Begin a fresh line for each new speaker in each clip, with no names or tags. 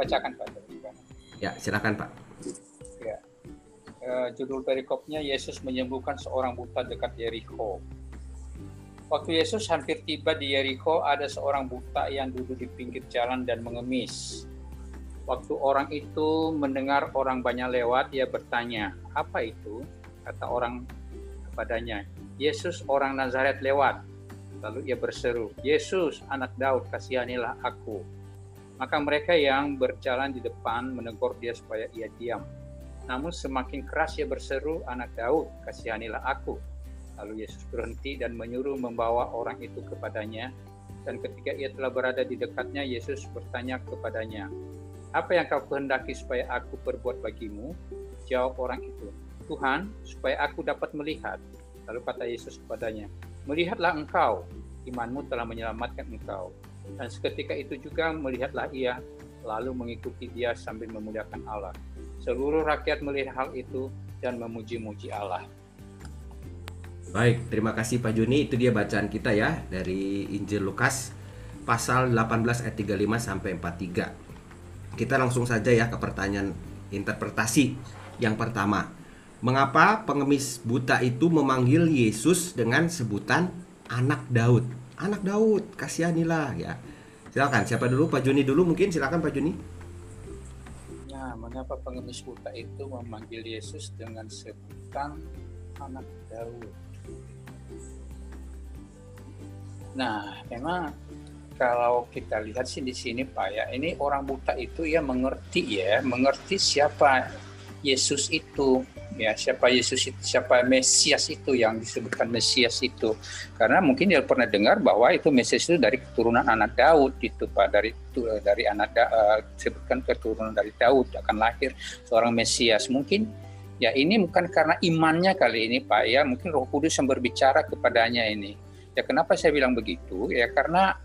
bacakan Pak.
Ya, silakan Pak.
Ya. Uh, judul perikopnya Yesus menyembuhkan seorang buta dekat Yeriko. Waktu Yesus hampir tiba di Yeriko, ada seorang buta yang duduk di pinggir jalan dan mengemis. Waktu orang itu mendengar orang banyak lewat, ia bertanya, "Apa itu?" Kata orang kepadanya, "Yesus orang Nazaret lewat." Lalu ia berseru, "Yesus, anak Daud, kasihanilah aku." Maka mereka yang berjalan di depan menegur dia supaya ia diam. Namun semakin keras ia berseru, anak Daud, kasihanilah aku. Lalu Yesus berhenti dan menyuruh membawa orang itu kepadanya. Dan ketika ia telah berada di dekatnya, Yesus bertanya kepadanya, apa yang kau kehendaki supaya aku perbuat bagimu? Jawab orang itu, Tuhan, supaya aku dapat melihat. Lalu kata Yesus kepadanya, Melihatlah engkau, imanmu telah menyelamatkan engkau. Dan seketika itu juga melihatlah ia, lalu mengikuti dia sambil memuliakan Allah. Seluruh rakyat melihat hal itu dan memuji-muji Allah.
Baik, terima kasih Pak Juni. Itu dia bacaan kita ya dari Injil Lukas pasal 18 ayat 35 sampai 43. Kita langsung saja ya ke pertanyaan interpretasi yang pertama. Mengapa pengemis buta itu memanggil Yesus dengan sebutan anak Daud? Anak Daud kasihanilah ya. Silakan siapa dulu? Pak Juni dulu mungkin silakan Pak Juni
ya mengapa pengemis buta itu memanggil Yesus dengan sebutan anak Daud? Nah memang kalau kita lihat sih di sini Pak ya ini orang buta itu ya mengerti ya mengerti siapa Yesus itu ya siapa Yesus itu siapa Mesias itu yang disebutkan Mesias itu. Karena mungkin dia pernah dengar bahwa itu Mesias itu dari keturunan anak Daud itu Pak. Dari dari anak uh, disebutkan keturunan dari Daud akan lahir seorang Mesias. Mungkin ya ini bukan karena imannya kali ini Pak. Ya mungkin Roh Kudus yang berbicara kepadanya ini. Ya kenapa saya bilang begitu? Ya karena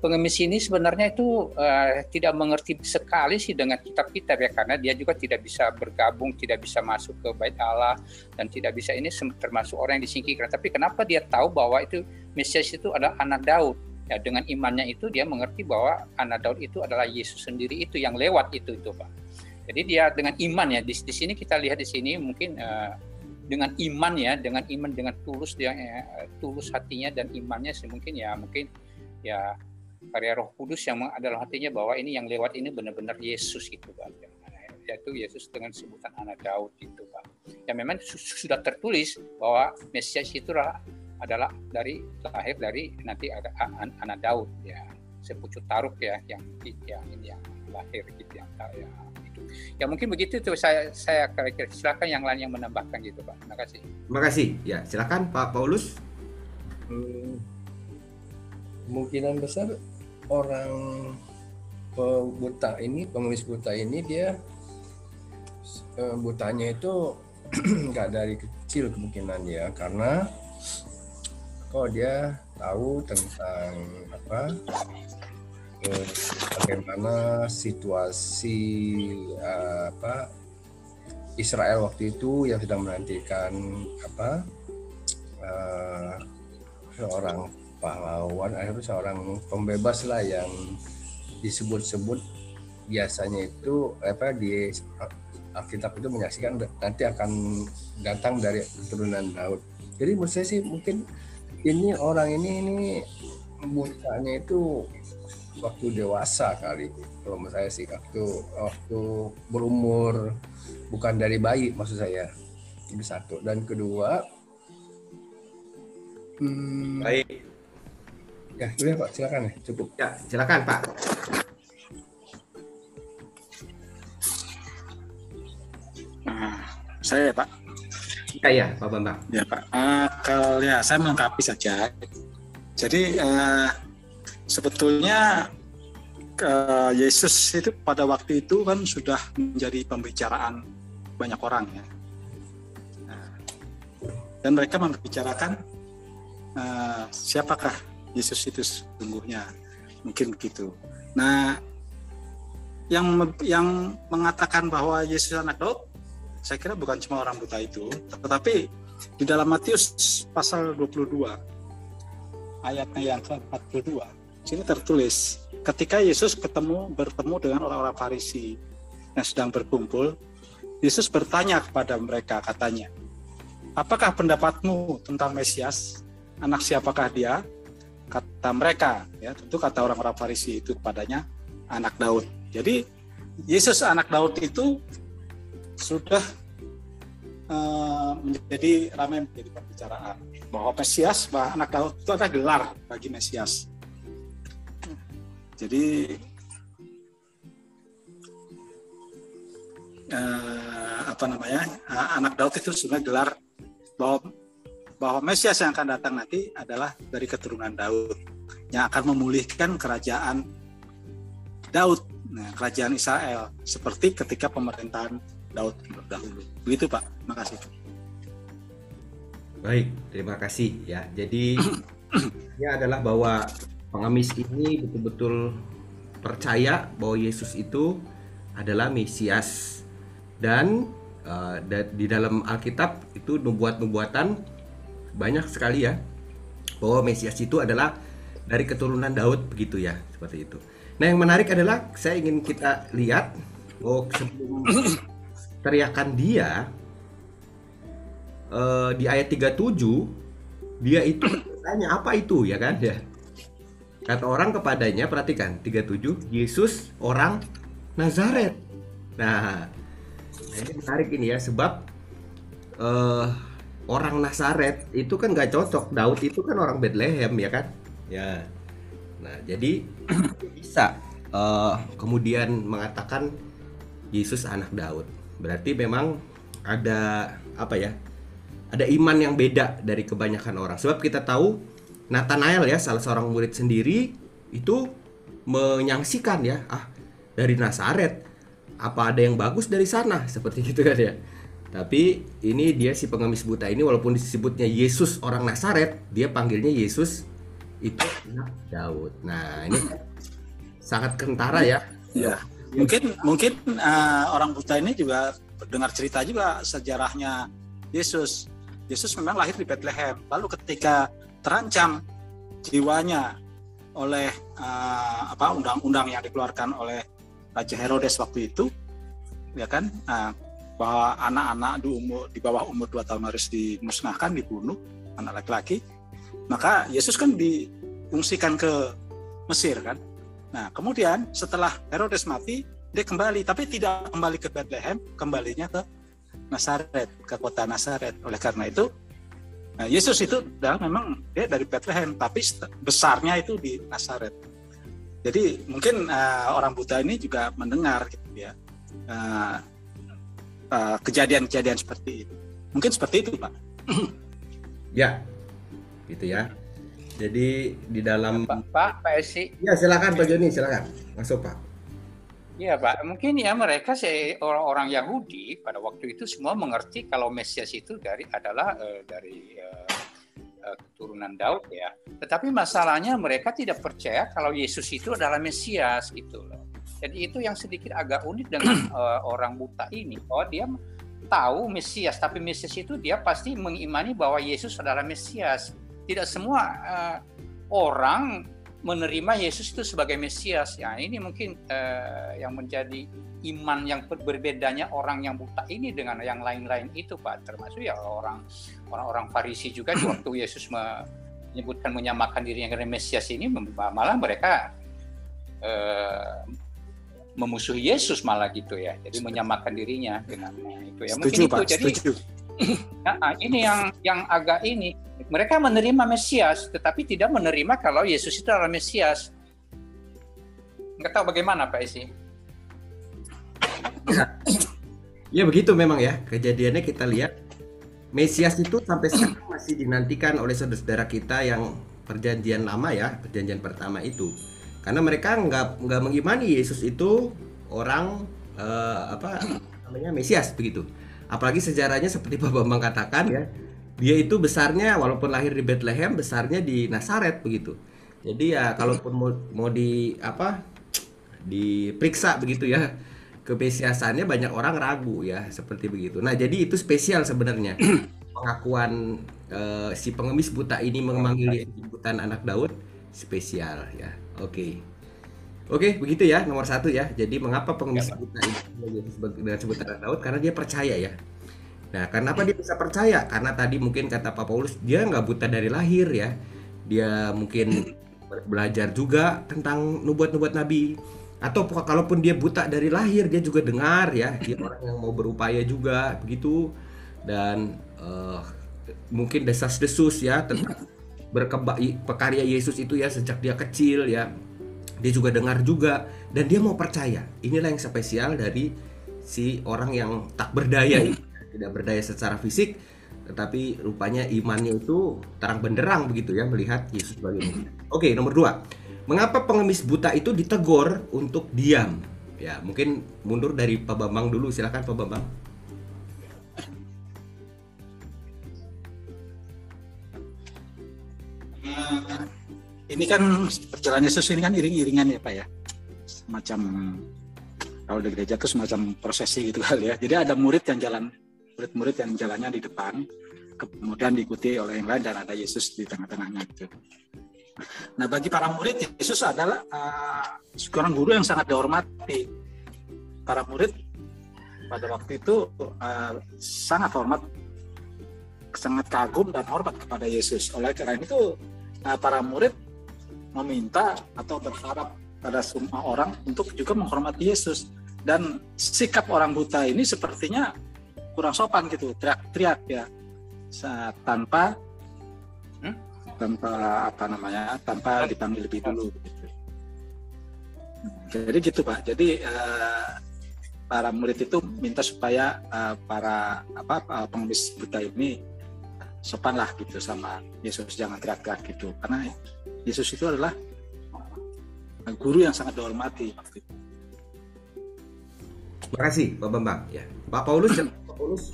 pengemis ini sebenarnya itu uh, tidak mengerti sekali sih dengan kitab-kitab ya karena dia juga tidak bisa bergabung, tidak bisa masuk ke bait Allah dan tidak bisa ini termasuk orang yang disingkirkan. Tapi kenapa dia tahu bahwa itu Mesias itu adalah anak Daud? Ya dengan imannya itu dia mengerti bahwa anak Daud itu adalah Yesus sendiri itu yang lewat itu itu Pak. Jadi dia dengan iman ya di, di sini kita lihat di sini mungkin uh, dengan iman ya dengan iman dengan tulus dia uh, tulus hatinya dan imannya mungkin ya mungkin ya karya Roh Kudus yang adalah artinya bahwa ini yang lewat ini benar-benar Yesus gitu Pak. Yaitu Yesus dengan sebutan anak Daud itu Pak. Ya memang sudah tertulis bahwa Mesias itu adalah dari lahir dari nanti ada anak Daud ya sepucuk taruk ya yang yang ini yang lahir gitu yang ya itu. Ya mungkin begitu tuh saya saya kira silakan yang lain yang menambahkan gitu Pak. Terima kasih.
Terima kasih. Ya, silakan Pak Paulus.
Hmm, kemungkinan besar orang buta ini pengemis buta ini dia eh, butanya itu nggak dari kecil kemungkinan ya karena kok dia tahu tentang apa eh, bagaimana situasi apa Israel waktu itu yang sedang menantikan apa uh, seorang pahlawan akhirnya seorang pembebas lah yang disebut-sebut biasanya itu apa di Alkitab itu menyaksikan nanti akan datang dari keturunan Daud. Jadi menurut saya sih mungkin ini orang ini ini butanya itu waktu dewasa kali. Kalau menurut saya sih waktu waktu berumur bukan dari bayi maksud saya. Itu satu. Dan kedua
hmm, baik
Ya, sudah Pak, silakan ya, cukup.
Ya, silakan Pak.
Nah, saya ya Pak.
Ya, ya Pak Bambang.
Ya Pak. Uh, kalau ya saya melengkapi saja. Jadi uh, sebetulnya uh, Yesus itu pada waktu itu kan sudah menjadi pembicaraan banyak orang ya. Nah, dan mereka membicarakan uh, siapakah Yesus itu sesungguhnya mungkin begitu. Nah, yang yang mengatakan bahwa Yesus anak Daud, saya kira bukan cuma orang buta itu, tetapi di dalam Matius pasal 22 ayatnya yang ke-42 sini tertulis ketika Yesus ketemu bertemu dengan orang-orang Farisi yang sedang berkumpul, Yesus bertanya kepada mereka katanya, "Apakah pendapatmu tentang Mesias? Anak siapakah dia?" Kata mereka, ya tentu kata orang-orang Farisi itu kepadanya, anak Daud. Jadi Yesus anak Daud itu sudah uh, menjadi ramai menjadi pembicaraan bahwa Mesias, bahwa anak Daud itu adalah gelar bagi Mesias. Jadi uh, apa namanya anak Daud itu sebenarnya gelar bahwa bahwa Mesias yang akan datang nanti adalah dari keturunan Daud yang akan memulihkan kerajaan Daud, nah, kerajaan Israel seperti ketika pemerintahan Daud dahulu. Begitu Pak, makasih.
Baik, terima kasih ya. Jadi ini adalah bahwa pengemis ini betul-betul percaya bahwa Yesus itu adalah Mesias dan uh, di dalam Alkitab itu nubuat-nubuatan banyak sekali ya bahwa Mesias itu adalah dari keturunan Daud begitu ya seperti itu. Nah yang menarik adalah saya ingin kita lihat oh sebelum teriakan dia uh, di ayat 37 dia itu bertanya apa itu ya kan ya Kata orang kepadanya, perhatikan 37, Yesus orang Nazaret. Nah, ini menarik ini ya, sebab uh, orang Nazaret itu kan gak cocok. Daud itu kan orang Bethlehem ya kan? Ya. Nah, jadi bisa uh, kemudian mengatakan Yesus anak Daud. Berarti memang ada apa ya? Ada iman yang beda dari kebanyakan orang. Sebab kita tahu Nathanael ya salah seorang murid sendiri itu menyaksikan ya ah dari Nazaret apa ada yang bagus dari sana seperti gitu kan ya tapi ini dia si pengemis buta ini walaupun disebutnya Yesus orang Nazaret dia panggilnya Yesus itu anak Daud. Nah ini sangat kentara ya.
Ya mungkin mungkin uh, orang buta ini juga dengar cerita juga sejarahnya Yesus. Yesus memang lahir di Bethlehem. Lalu ketika terancam jiwanya oleh uh, apa undang-undang yang dikeluarkan oleh Raja Herodes waktu itu ya kan? Uh, bahwa anak-anak di di bawah umur 2 tahun harus dimusnahkan dibunuh anak laki-laki. Maka Yesus kan diungsikan ke Mesir kan? Nah kemudian setelah Herodes mati dia kembali tapi tidak kembali ke Bethlehem kembalinya ke Nazaret ke kota Nazaret. Oleh karena itu Nah, Yesus itu adalah memang dia dari Bethlehem, tapi besarnya itu di Nazaret. Jadi mungkin uh, orang buta ini juga mendengar gitu ya. Uh, uh, kejadian-kejadian seperti itu. Mungkin seperti itu, Pak.
ya, gitu ya. Jadi di dalam
Pak, Pak, Pak Esi.
Ya silakan Pak Joni, silakan masuk Pak.
Iya Pak, mungkin ya mereka orang-orang Yahudi pada waktu itu semua mengerti kalau Mesias itu dari adalah uh, dari uh, uh, keturunan Daud ya. Tetapi masalahnya mereka tidak percaya kalau Yesus itu adalah Mesias gitu loh. Jadi itu yang sedikit agak unik dengan uh, orang buta ini. Oh dia tahu Mesias, tapi Mesias itu dia pasti mengimani bahwa Yesus adalah Mesias. Tidak semua uh, orang menerima Yesus itu sebagai Mesias. Ya, ini mungkin uh, yang menjadi iman yang berbedanya orang yang buta ini dengan yang lain-lain itu, Pak. Termasuk ya orang orang-orang Farisi juga di waktu Yesus menyebutkan menyamakan dirinya dengan Mesias ini malah mereka uh, memusuhi Yesus malah gitu ya. Jadi menyamakan dirinya dengan itu ya. Mungkin
setuju,
itu.
Pak,
Jadi
setuju.
Nah, ini yang yang agak ini mereka menerima Mesias tetapi tidak menerima kalau Yesus itu adalah Mesias. Nggak tahu bagaimana Pak Isi.
Ya begitu memang ya kejadiannya kita lihat Mesias itu sampai sekarang masih dinantikan oleh saudara-saudara kita yang perjanjian lama ya perjanjian pertama itu karena mereka nggak nggak mengimani Yesus itu orang uh, apa namanya Mesias begitu. Apalagi sejarahnya seperti Pak Bambang katakan ya. dia itu besarnya walaupun lahir di Bethlehem besarnya di Nazaret begitu. Jadi ya kalaupun mau, mau di apa diperiksa begitu ya kebesiasannya banyak orang ragu ya seperti begitu. Nah jadi itu spesial sebenarnya. Pengakuan uh, si pengemis buta ini memanggil Yesus butan anak Daud spesial ya. Oke. Oke, begitu ya nomor satu ya. Jadi mengapa pengemis
Ya, Pak.
buta ini disebut dengan sebutan Daud? Karena dia percaya ya. Nah, kenapa dia bisa percaya? Karena tadi mungkin kata Pak Paulus dia nggak buta dari lahir ya. Dia mungkin belajar juga tentang nubuat-nubuat Nabi. Atau kalaupun dia buta dari lahir, dia juga dengar ya. Dia orang yang mau berupaya juga begitu. Dan eh, mungkin desas-desus ya tentang berkeba pekarya Yesus itu ya sejak dia kecil ya. Dia juga dengar juga dan dia mau percaya. Inilah yang spesial dari si orang yang tak berdaya ini. tidak berdaya secara fisik tetapi rupanya imannya itu terang benderang begitu ya melihat Yesus sebagai. Oke nomor dua. Mengapa pengemis buta itu ditegur untuk diam? Ya mungkin mundur dari Pak Bambang dulu. Silakan Pak Bambang
ini kan perjalanan Yesus ini kan iring-iringan ya Pak ya. Semacam kalau di gereja itu semacam prosesi gitu kali ya. Jadi ada murid yang jalan murid-murid yang jalannya di depan, kemudian diikuti oleh yang lain dan ada Yesus di tengah-tengahnya gitu. Nah bagi para murid Yesus adalah uh, seorang guru yang sangat dihormati. Para murid pada waktu itu uh, sangat hormat, sangat kagum dan hormat kepada Yesus. Oleh karena itu uh, para murid meminta atau berharap pada semua orang untuk juga menghormati Yesus dan sikap orang buta ini sepertinya kurang sopan gitu teriak-teriak ya Sa- tanpa
Hmm?
tanpa apa namanya tanpa dipanggil lebih dulu gitu. jadi gitu pak jadi eh, para murid itu minta supaya eh, para apa eh, pengemis buta ini sopan lah gitu sama Yesus jangan teriak-teriak gitu. Karena Yesus itu adalah guru yang sangat dihormati waktu itu.
makasih Pak Bambang. Ya. Pak Paulus silakan, Pak Paulus.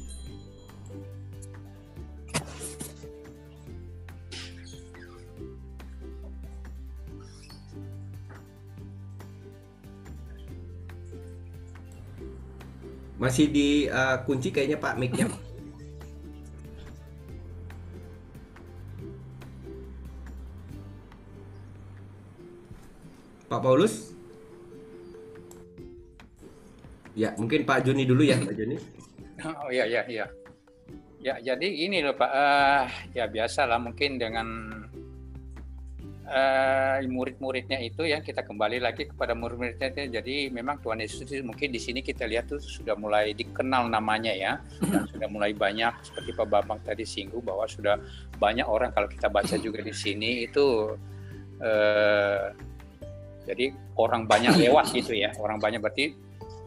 Masih di eh, kunci kayaknya Pak mic-nya Pak Paulus Ya, mungkin Pak Joni dulu ya, Pak Joni.
Oh iya iya iya. Ya jadi ini loh Pak, eh, ya biasalah mungkin dengan eh, murid-muridnya itu ya kita kembali lagi kepada murid-muridnya itu. Jadi memang Tuhan Yesus itu mungkin di sini kita lihat tuh sudah mulai dikenal namanya ya dan sudah mulai banyak seperti Pak Bambang tadi singgung bahwa sudah banyak orang kalau kita baca juga di sini itu eh, jadi orang banyak lewat gitu ya orang banyak. Berarti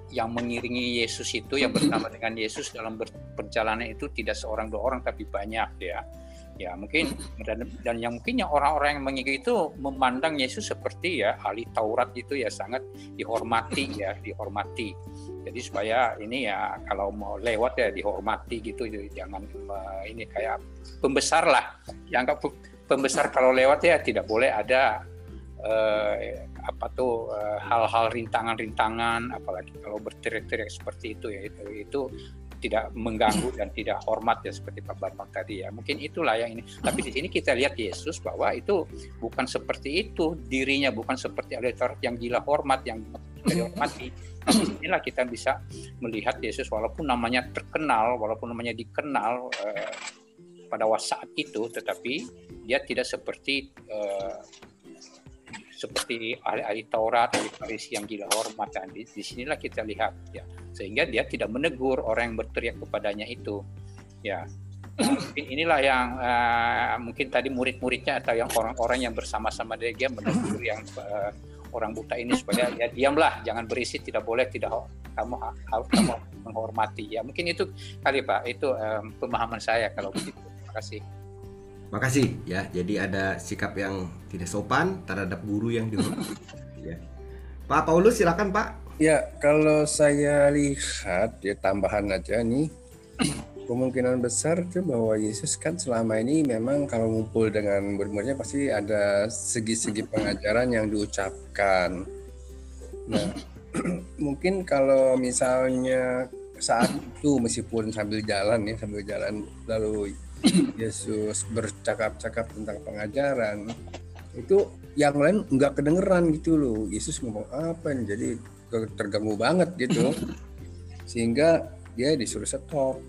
yang mengiringi Yesus itu yang bersama dengan Yesus dalam perjalanan itu tidak seorang dua orang tapi banyak ya. Ya mungkin dan, dan yang mungkin yang orang-orang yang mengikuti itu memandang Yesus seperti ya ahli Taurat itu ya sangat dihormati ya dihormati. Jadi supaya ini ya kalau mau lewat ya dihormati gitu jangan eh, ini kayak pembesar lah pe- pembesar kalau lewat ya tidak boleh ada eh, apa tuh eh, hal-hal rintangan-rintangan apalagi kalau berteriak-teriak seperti itu ya itu itu tidak mengganggu dan tidak hormat ya seperti Pak Bambang tadi ya. Mungkin itulah yang ini. Tapi di sini kita lihat Yesus bahwa itu bukan seperti itu dirinya bukan seperti ahli Taurat yang gila hormat yang dihormati. Di inilah kita bisa melihat Yesus walaupun namanya terkenal walaupun namanya dikenal eh, pada saat itu tetapi dia tidak seperti eh, seperti ahli-ahli Taurat, ahli Farisi yang gila hormat dan di, di sinilah kita lihat ya. Sehingga dia tidak menegur orang yang berteriak kepadanya itu ya. Mungkin inilah yang eh, mungkin tadi murid-muridnya atau yang orang-orang yang bersama-sama dia menegur yang eh, orang buta ini supaya ya diamlah jangan berisi tidak boleh tidak kamu kamu menghormati. Ya mungkin itu kali pak. Itu eh, pemahaman saya kalau begitu. Terima kasih
Makasih ya. Jadi ada sikap yang tidak sopan terhadap guru yang dihormati. ya. Pak Paulus silakan Pak.
Ya, kalau saya lihat ya tambahan aja nih kemungkinan besar tuh bahwa Yesus kan selama ini memang kalau ngumpul dengan murid-muridnya pasti ada segi-segi pengajaran yang diucapkan. Nah, mungkin kalau misalnya saat itu meskipun sambil jalan ya sambil jalan lalu Yesus bercakap-cakap tentang pengajaran itu yang lain nggak kedengeran gitu loh. Yesus ngomong apa nih jadi terganggu banget gitu. Sehingga dia disuruh stop.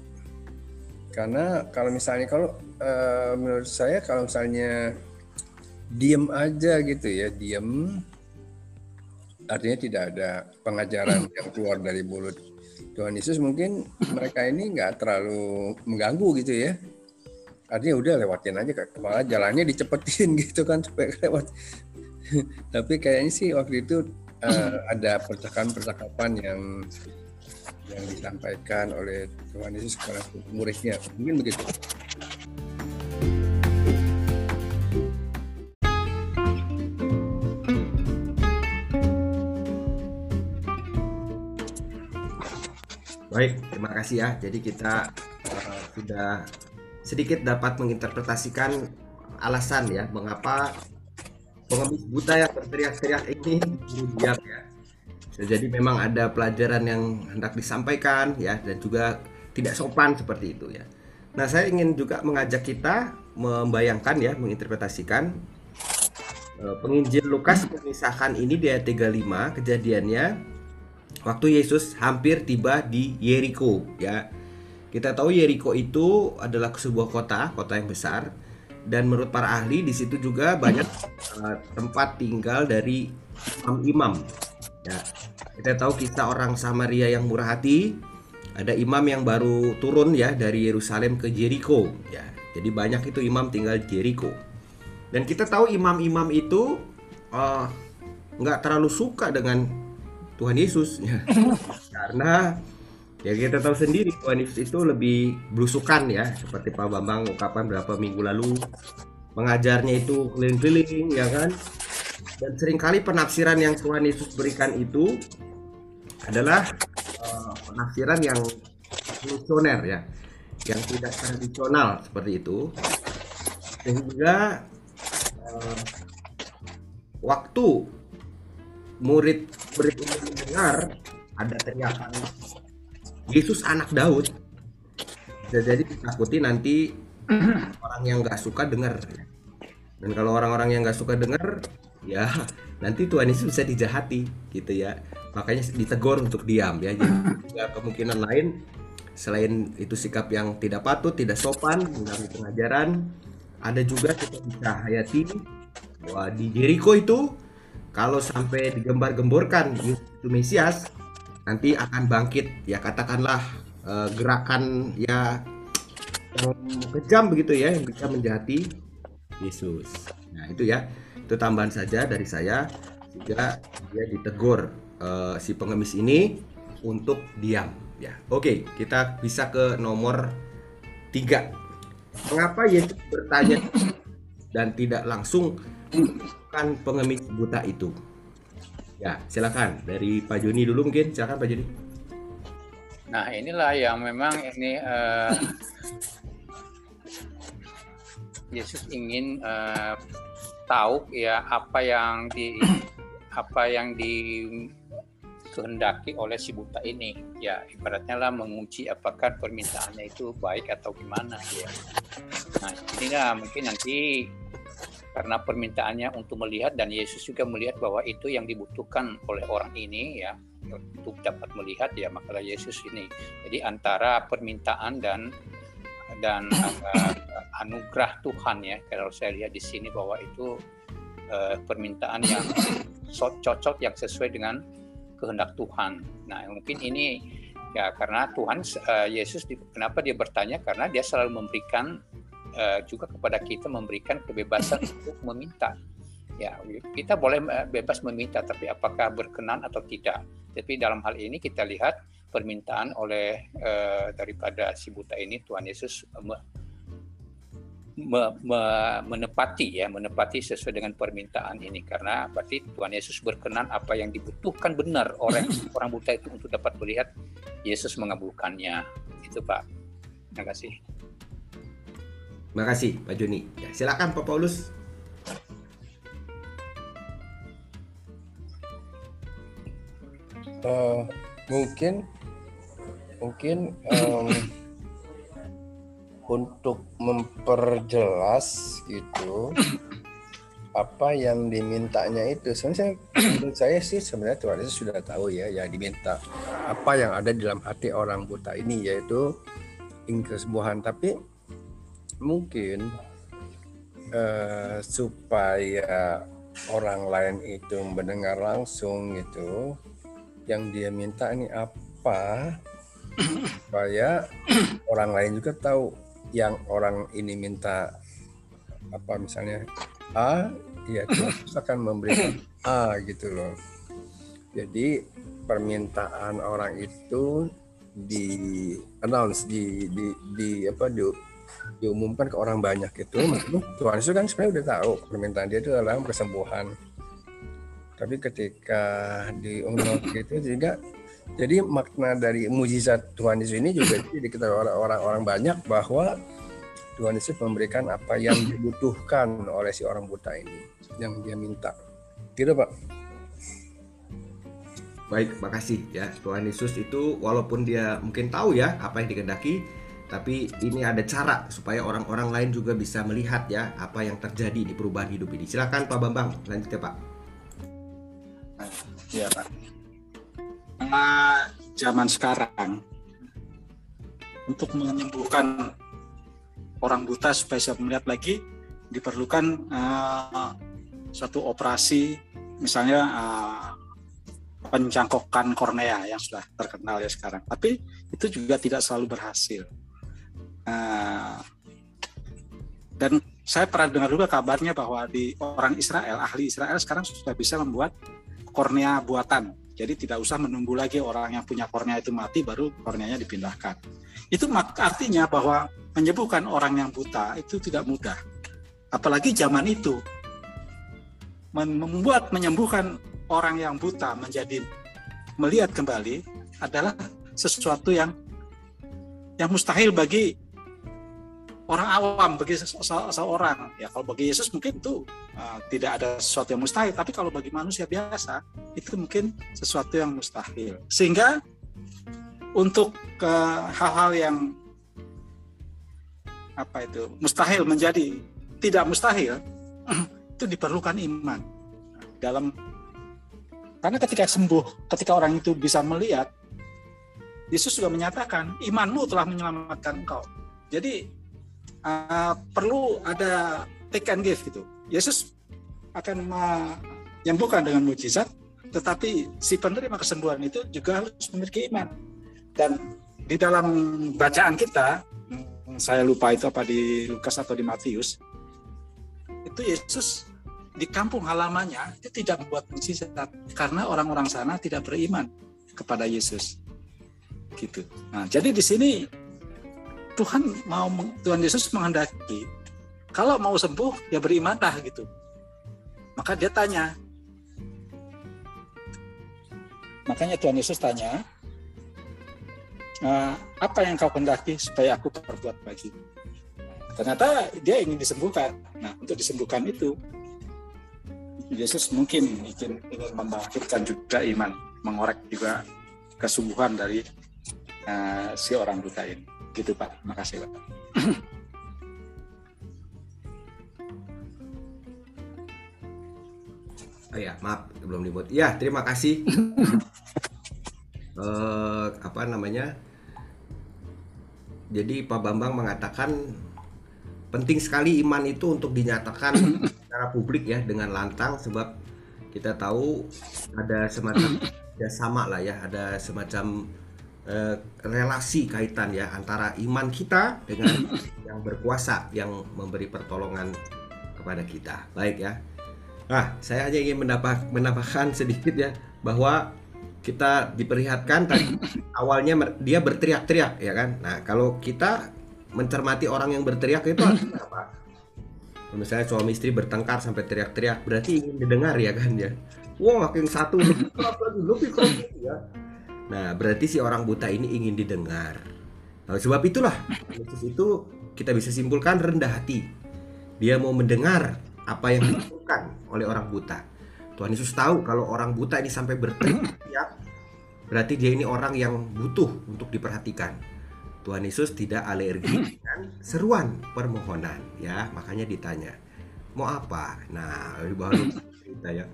Karena kalau misalnya kalau uh, menurut saya kalau misalnya diem aja gitu ya diem artinya tidak ada pengajaran yang keluar dari mulut Tuhan Yesus mungkin mereka ini nggak terlalu mengganggu gitu ya artinya udah lewatin aja malah jalannya dicepetin gitu kan supaya lewat. Tapi kayaknya sih waktu itu uh, ada percakapan-percakapan yang yang disampaikan oleh Tuhan Yesus kepada muridnya. Mungkin begitu.
Baik, terima kasih ya. Jadi kita uh, sudah sedikit dapat menginterpretasikan alasan ya mengapa pengemis buta yang berteriak-teriak ini diam ya. Jadi memang ada pelajaran yang hendak disampaikan ya dan juga tidak sopan seperti itu ya. Nah, saya ingin juga mengajak kita membayangkan ya, menginterpretasikan uh, penginjil Lukas memisahkan ini di ayat 35 kejadiannya waktu Yesus hampir tiba di Yeriko ya. Kita tahu Yeriko itu adalah sebuah kota, kota yang besar dan menurut para ahli di situ juga banyak uh, tempat tinggal dari imam-imam. Ya. Kita tahu kisah orang Samaria yang murah hati, ada imam yang baru turun ya dari Yerusalem ke Jericho ya. Jadi banyak itu imam tinggal di Jericho. Dan kita tahu imam-imam itu uh, terlalu suka dengan Tuhan Yesus ya. karena ya kita tahu sendiri Yesus itu lebih belusukan ya. Seperti Pak Bambang ungkapan berapa minggu lalu mengajarnya itu keliling-keliling ya kan? Dan sering kali penafsiran yang Tuhan Yesus berikan itu adalah uh, penafsiran yang revolusioner ya yang tidak tradisional seperti itu. Sehingga uh, waktu murid murid mendengar ada teriakan Yesus anak Daud. Bisa jadi ditakuti nanti orang yang nggak suka dengar. Dan kalau orang-orang yang nggak suka dengar ya nanti Tuhan Yesus bisa dijahati gitu ya. Makanya ditegur untuk diam ya. Jadi ya, kemungkinan lain selain itu sikap yang tidak patut tidak sopan mengganggu pengajaran ada juga kita bisa hayati bahwa di Jericho itu kalau sampai digembar-gemborkan Mesias nanti akan bangkit ya katakanlah uh, gerakan ya yang kejam begitu ya yang bisa menjadi Yesus. Nah itu ya itu tambahan saja dari saya sehingga dia ditegur uh, si pengemis ini untuk diam ya. Oke kita bisa ke nomor tiga. Mengapa Yesus bertanya dan tidak langsung kan pengemis buta itu? Ya, silakan dari Pak Joni dulu mungkin. Silakan Pak Joni.
Nah, inilah yang memang ini uh, Yesus ingin uh, tahu ya apa yang di apa yang di kehendaki oleh si buta ini ya ibaratnya lah menguji apakah permintaannya itu baik atau gimana ya nah inilah mungkin nanti karena permintaannya untuk melihat dan Yesus juga melihat bahwa itu yang dibutuhkan oleh orang ini ya untuk dapat melihat ya makalah Yesus ini. Jadi antara permintaan dan dan uh, anugerah Tuhan ya kalau saya lihat di sini bahwa itu uh, permintaan yang cocok yang sesuai dengan kehendak Tuhan. Nah mungkin ini ya karena Tuhan uh, Yesus kenapa dia bertanya karena dia selalu memberikan uh, juga kepada kita memberikan kebebasan untuk meminta. Ya, kita boleh eh, bebas meminta, tapi apakah berkenan atau tidak. Tapi dalam hal ini kita lihat permintaan oleh uh, daripada si buta ini Tuhan Yesus me, me, me, menepati ya, menepati sesuai dengan permintaan ini karena berarti Tuhan Yesus berkenan apa yang dibutuhkan benar oleh orang buta itu untuk dapat melihat Yesus mengabulkannya. Itu Pak. Terima kasih.
Terima kasih Pak Joni. Ya, silakan Pak Paulus.
Uh, mungkin mungkin um, untuk memperjelas itu apa yang dimintanya itu sebenarnya menurut saya sih sebenarnya Tuhan Yesus sudah tahu ya yang diminta apa yang ada di dalam hati orang buta ini yaitu ingin kesembuhan tapi mungkin eh, supaya orang lain itu mendengar langsung gitu yang dia minta ini apa? Supaya orang lain juga tahu yang orang ini minta apa misalnya A ya Tuhan akan memberikan A gitu loh. Jadi permintaan orang itu di announce di di, di apa di, diumumkan ke orang banyak itu Tuhan Yesus kan sebenarnya udah tahu permintaan dia itu adalah kesembuhan tapi ketika diumumkan gitu juga jadi makna dari mujizat Tuhan Yesus ini juga diketahui orang-orang banyak bahwa Tuhan Yesus memberikan apa yang dibutuhkan oleh si orang buta ini yang dia minta. Gitu Pak.
Baik, makasih ya. Tuhan Yesus itu walaupun dia mungkin tahu ya apa yang dikehendaki, tapi ini ada cara supaya orang-orang lain juga bisa melihat ya apa yang terjadi di perubahan hidup ini. Silakan Pak Bambang, lanjut ya Pak.
Ya Pak. Nah, zaman sekarang untuk menyembuhkan orang buta supaya bisa melihat lagi diperlukan uh, suatu operasi misalnya uh, pencangkokan kornea yang sudah terkenal ya sekarang tapi itu juga tidak selalu berhasil uh, dan saya pernah dengar juga kabarnya bahwa di orang Israel ahli Israel sekarang sudah bisa membuat kornea buatan jadi tidak usah menunggu lagi orang yang punya kornea itu mati baru korneanya dipindahkan itu artinya bahwa menyembuhkan orang yang buta itu tidak mudah. Apalagi zaman itu membuat menyembuhkan orang yang buta menjadi melihat kembali adalah sesuatu yang yang mustahil bagi orang awam bagi seseorang ya kalau bagi Yesus mungkin itu uh, tidak ada sesuatu yang mustahil. Tapi kalau bagi manusia biasa itu mungkin sesuatu yang mustahil. Sehingga untuk hal-hal yang apa itu mustahil menjadi tidak mustahil itu diperlukan iman. Dalam karena ketika sembuh ketika orang itu bisa melihat Yesus juga menyatakan imanmu telah menyelamatkan engkau. Jadi uh, perlu ada take and give gitu Yesus akan menyembuhkan dengan mujizat tetapi si penerima kesembuhan itu juga harus memiliki iman dan di dalam bacaan kita, saya lupa itu apa di Lukas atau di Matius, itu Yesus di kampung halamannya itu tidak membuat mujizat karena orang-orang sana tidak beriman kepada Yesus. Gitu. Nah, jadi di sini Tuhan mau Tuhan Yesus menghendaki kalau mau sembuh ya berimanlah gitu. Maka dia tanya. Makanya Tuhan Yesus tanya, uh, apa yang kau kendaki supaya aku perbuat bagi ternyata dia ingin disembuhkan nah untuk disembuhkan itu Yesus mungkin ingin, ingin membangkitkan juga iman mengorek juga kesubuhan dari uh, si orang buta ini gitu Pak makasih Pak
Oh ya, maaf belum dibuat. Ya, terima kasih. uh, apa namanya? Jadi Pak Bambang mengatakan penting sekali iman itu untuk dinyatakan secara publik ya dengan lantang sebab kita tahu ada semacam ya sama lah ya ada semacam uh, relasi kaitan ya antara iman kita dengan yang berkuasa yang memberi pertolongan kepada kita baik ya nah saya hanya ingin menambah menambahkan sedikit ya bahwa kita diperlihatkan tadi awalnya dia berteriak-teriak ya kan. Nah, kalau kita mencermati orang yang berteriak itu apa? Misalnya suami istri bertengkar sampai teriak-teriak, berarti ingin didengar ya kan ya. Wah, makin satu lebih keras lagi, lebih keras ya. Nah, berarti si orang buta ini ingin didengar. Nah, sebab itulah Yesus itu kita bisa simpulkan rendah hati. Dia mau mendengar apa yang dilakukan oleh orang buta. Tuhan Yesus tahu kalau orang buta ini sampai berteriak, berarti dia ini orang yang butuh untuk diperhatikan. Tuhan Yesus tidak alergi dengan seruan permohonan, ya makanya ditanya, mau apa? Nah, baru cerita ya.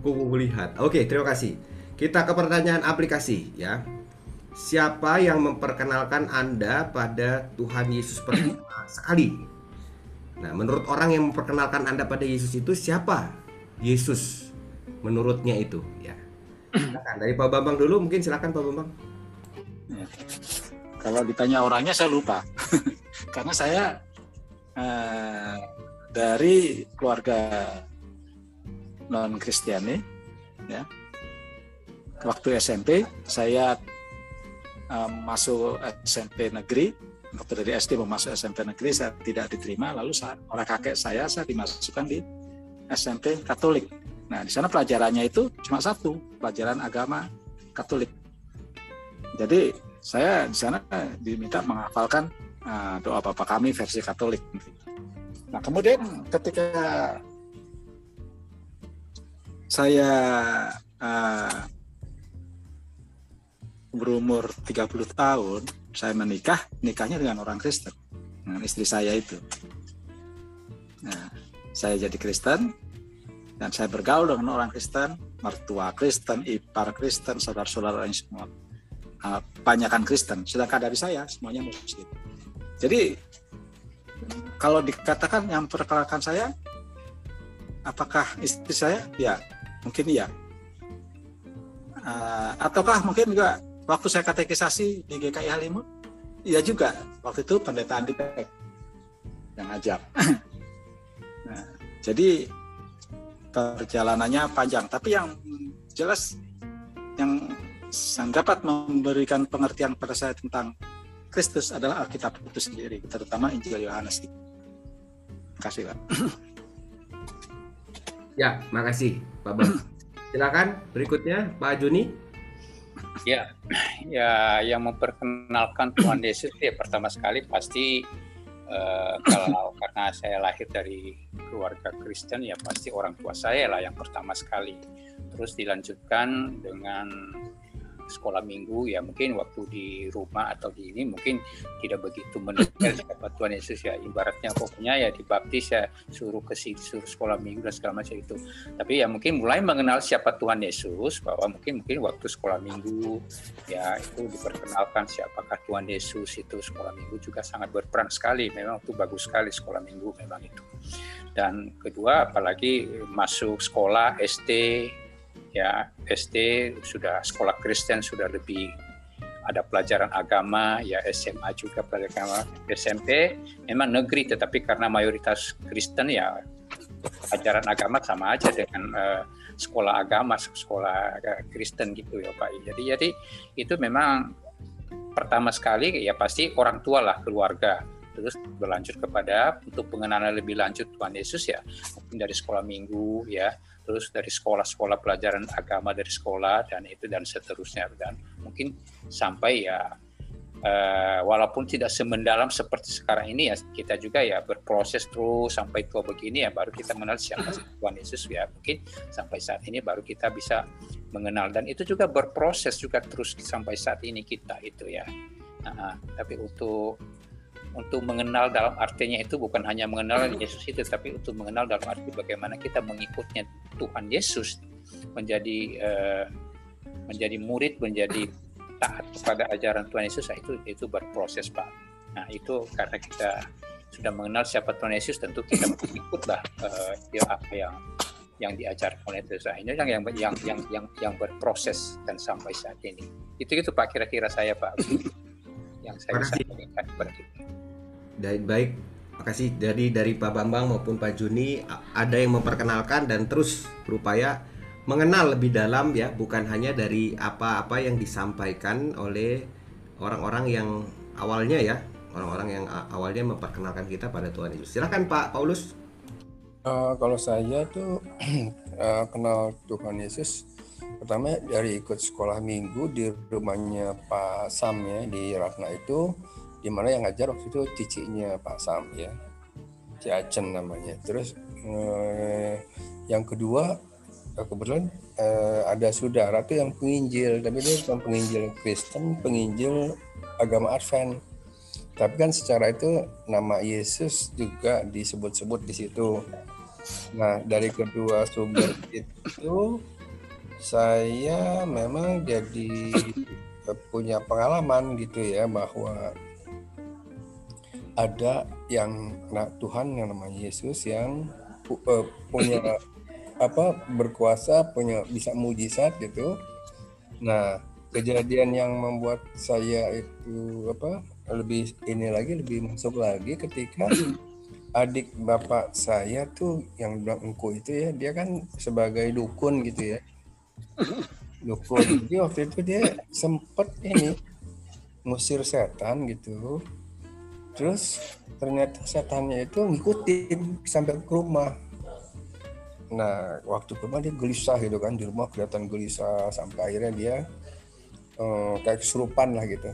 Aku melihat. Oke, terima kasih. Kita ke pertanyaan aplikasi ya. Siapa yang memperkenalkan Anda pada Tuhan Yesus pertama sekali? Nah, menurut orang yang memperkenalkan Anda pada Yesus itu siapa? Yesus menurutnya itu ya. Silakan dari Pak Bambang dulu mungkin silakan Pak Bambang.
Ya. Kalau ditanya orangnya saya lupa. Karena saya eh, dari keluarga non Kristiani ya. Waktu SMP saya eh, masuk SMP negeri. Waktu dari SD mau masuk SMP negeri saya tidak diterima. Lalu saya, oleh kakek saya saya dimasukkan di SMP Katolik. Nah di sana pelajarannya itu cuma satu pelajaran agama Katolik. Jadi saya di sana diminta menghafalkan uh, doa Bapa kami versi Katolik. Nah kemudian ketika saya uh, berumur 30 tahun saya menikah, nikahnya dengan orang Kristen, dengan istri saya itu. Nah, saya jadi Kristen dan saya bergaul dengan orang Kristen, mertua Kristen, ipar Kristen, saudara-saudara yang semua banyakkan Kristen. Sedangkan dari saya semuanya Muslim. Jadi kalau dikatakan yang perkenalkan saya, apakah istri saya? Ya, mungkin iya. Uh, ataukah mungkin juga waktu saya katekisasi di GKI Halimun, iya juga waktu itu pendeta Andi Pek yang ngajak. nah, jadi perjalanannya panjang, tapi yang jelas yang yang dapat memberikan pengertian pada saya tentang Kristus adalah Alkitab itu sendiri, terutama Injil Yohanes. Terima kasih, Pak.
Ya, makasih, Pak Bang. Silakan berikutnya Pak Juni.
Ya, ya yang memperkenalkan Tuhan Yesus ya pertama sekali pasti uh, kalau karena saya lahir dari keluarga Kristen ya pasti orang tua saya lah yang pertama sekali. Terus dilanjutkan dengan sekolah minggu ya mungkin waktu di rumah atau di ini mungkin tidak begitu mendengar siapa Tuhan Yesus ya. Ibaratnya pokoknya ya dibaptis ya suruh ke sini suruh sekolah minggu dan segala macam itu. Tapi ya mungkin mulai mengenal siapa Tuhan Yesus bahwa mungkin mungkin waktu sekolah minggu ya itu diperkenalkan siapakah Tuhan Yesus itu sekolah minggu juga sangat berperan sekali. Memang itu bagus sekali sekolah minggu memang itu. Dan kedua apalagi masuk sekolah SD ya SD sudah sekolah Kristen sudah lebih ada pelajaran agama ya SMA juga pelajaran agama. SMP memang negeri tetapi karena mayoritas Kristen ya ajaran agama sama aja dengan uh, sekolah agama sekolah Kristen gitu ya Pak. Jadi jadi itu memang pertama sekali ya pasti orang tua lah keluarga. Terus berlanjut kepada untuk pengenalan lebih lanjut Tuhan Yesus ya mungkin dari sekolah minggu ya terus dari sekolah-sekolah pelajaran agama dari sekolah dan itu dan seterusnya dan mungkin sampai ya uh, walaupun tidak semendalam seperti sekarang ini ya kita juga ya berproses terus sampai tua begini ya baru kita mengenal siapa Tuhan Yesus ya. Mungkin sampai saat ini baru kita bisa mengenal dan itu juga berproses juga terus sampai saat ini kita itu ya. Nah, tapi untuk untuk mengenal dalam artinya itu bukan hanya mengenal Yesus itu tapi untuk mengenal dalam arti bagaimana kita mengikutnya Tuhan Yesus menjadi uh, menjadi murid menjadi taat kepada ajaran Tuhan Yesus nah itu itu berproses Pak. Nah itu karena kita sudah mengenal siapa Tuhan Yesus tentu kita mengikutlah uh, apa yang yang diajarkan oleh Yesus. Nah, ini yang yang yang yang yang yang berproses dan sampai saat ini. Itu itu Pak kira-kira saya Pak yang saya bisa sampaikan kepada kita.
Baik, baik. Makasih dari dari Pak Bambang maupun Pak Juni ada yang memperkenalkan dan terus berupaya mengenal lebih dalam ya, bukan hanya dari apa-apa yang disampaikan oleh orang-orang yang awalnya ya, orang-orang yang awalnya memperkenalkan kita pada Tuhan Yesus. Silakan Pak Paulus.
Uh, kalau saya tuh uh, kenal Tuhan Yesus pertama dari ikut sekolah minggu di rumahnya Pak Sam ya di Ratna itu di mana yang ngajar waktu itu cicinya Pak Sam ya. Ciacen namanya. Terus eh, yang kedua eh, kebetulan eh, ada saudara tuh yang penginjil. Tapi dia bukan penginjil Kristen penginjil agama Advent. Tapi kan secara itu nama Yesus juga disebut-sebut di situ. Nah, dari kedua sumber itu saya memang jadi punya pengalaman gitu ya bahwa ada yang nah, Tuhan yang namanya Yesus yang uh, punya apa berkuasa punya bisa mujizat gitu. Nah, kejadian yang membuat saya itu apa lebih ini lagi lebih masuk lagi ketika adik bapak saya tuh yang bilang engku itu ya dia kan sebagai dukun gitu ya. Dukun. Jadi waktu itu dia sempet ini ngusir setan gitu terus ternyata setannya itu ngikutin sampai ke rumah nah waktu ke rumah dia gelisah gitu kan di rumah kelihatan gelisah sampai akhirnya dia eh, kayak kesurupan lah gitu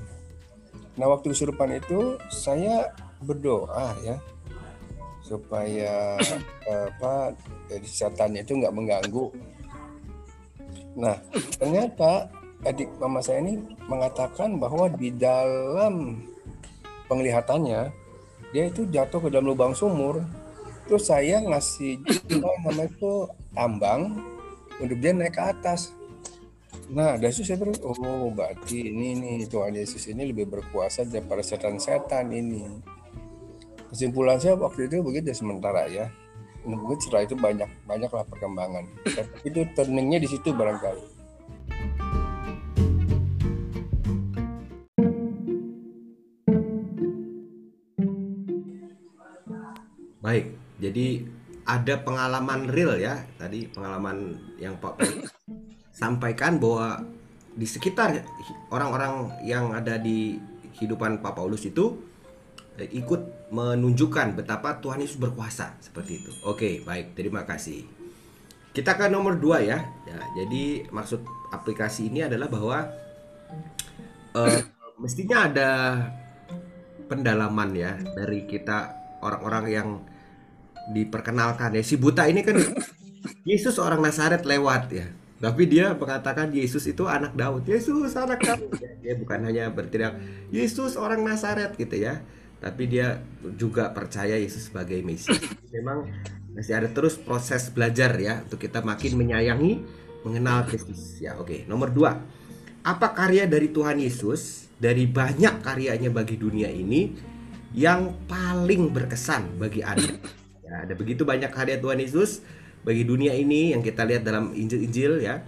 nah waktu kesurupan itu saya berdoa ya supaya apa jadi setannya itu nggak mengganggu. Nah ternyata adik mama saya ini mengatakan bahwa di dalam penglihatannya dia itu jatuh ke dalam lubang sumur. Terus saya ngasih nama itu tambang untuk dia naik ke atas. Nah, dari situ saya berpikir, oh berarti ini nih Tuhan Yesus ini lebih berkuasa daripada setan-setan ini kesimpulan saya waktu itu begitu sementara ya mungkin setelah itu banyak banyaklah perkembangan itu turningnya di situ barangkali
baik jadi ada pengalaman real ya tadi pengalaman yang Pak sampaikan bahwa di sekitar orang-orang yang ada di kehidupan Pak Paulus itu Eh, ikut menunjukkan betapa Tuhan Yesus berkuasa seperti itu. Oke, baik, terima kasih. Kita ke nomor dua ya. ya jadi maksud aplikasi ini adalah bahwa uh, mestinya ada pendalaman ya dari kita orang-orang yang diperkenalkan ya. Si buta ini kan Yesus orang Nazaret lewat ya. Tapi dia mengatakan Yesus itu anak Daud. Yesus anak Daud. Dia bukan hanya berteriak Yesus orang Nazaret gitu ya tapi dia juga percaya Yesus sebagai Mesias. Memang masih ada terus proses belajar ya untuk kita makin menyayangi, mengenal Kristus. Ya, oke. Okay. Nomor dua, apa karya dari Tuhan Yesus dari banyak karyanya bagi dunia ini yang paling berkesan bagi Anda? Ya, ada begitu banyak karya Tuhan Yesus bagi dunia ini yang kita lihat dalam Injil-Injil ya.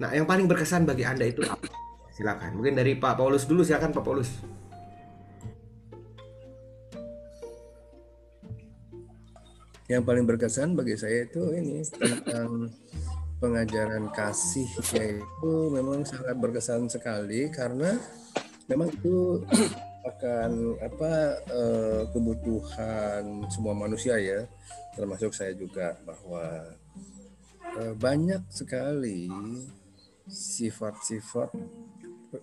Nah, yang paling berkesan bagi Anda itu apa? Silakan. Mungkin dari Pak Paulus dulu silakan Pak Paulus.
yang paling berkesan bagi saya itu ini tentang pengajaran kasih yaitu memang sangat berkesan sekali karena memang itu akan apa eh, kebutuhan semua manusia ya. Termasuk saya juga bahwa eh, banyak sekali sifat-sifat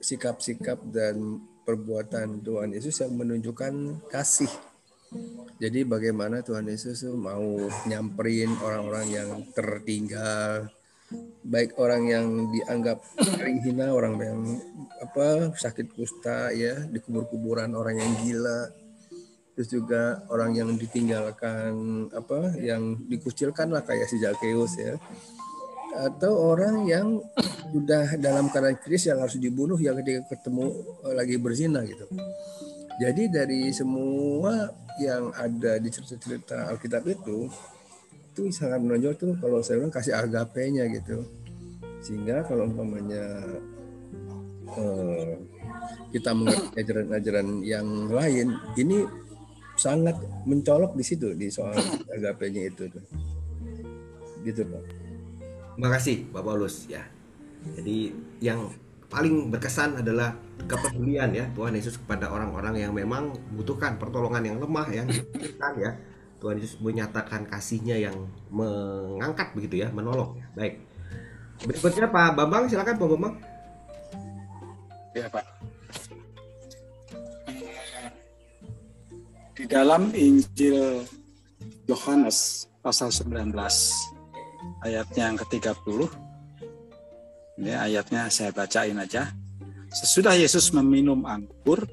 sikap-sikap dan perbuatan Tuhan Yesus yang menunjukkan kasih. Jadi bagaimana Tuhan Yesus mau nyamperin orang-orang yang tertinggal, baik orang yang dianggap kering hina, orang yang apa sakit kusta ya, dikubur-kuburan orang yang gila, terus juga orang yang ditinggalkan apa, yang dikucilkan lah kayak si Zakheus ya, atau orang yang sudah dalam keadaan krisis yang harus dibunuh yang ketika ketemu lagi berzina gitu. Jadi dari semua yang ada di cerita-cerita Alkitab itu itu sangat menonjol tuh kalau saya bilang kasih agapenya gitu. Sehingga kalau umpamanya eh, kita mengerti ajaran-ajaran yang lain, ini sangat mencolok di situ di soal agapenya itu tuh. Gitu Pak.
Terima kasih Bapak Paulus ya. Jadi yang paling berkesan adalah kepedulian ya Tuhan Yesus kepada orang-orang yang memang membutuhkan pertolongan yang lemah yang dibutuhkan ya Tuhan Yesus menyatakan kasihnya yang mengangkat begitu ya menolong. Baik. Berikutnya Pak Bambang silakan Pak Bambang.
Ya Pak. Di dalam Injil Yohanes pasal 19 ayatnya yang ke-30 ini ayatnya saya bacain aja. Sesudah Yesus meminum anggur,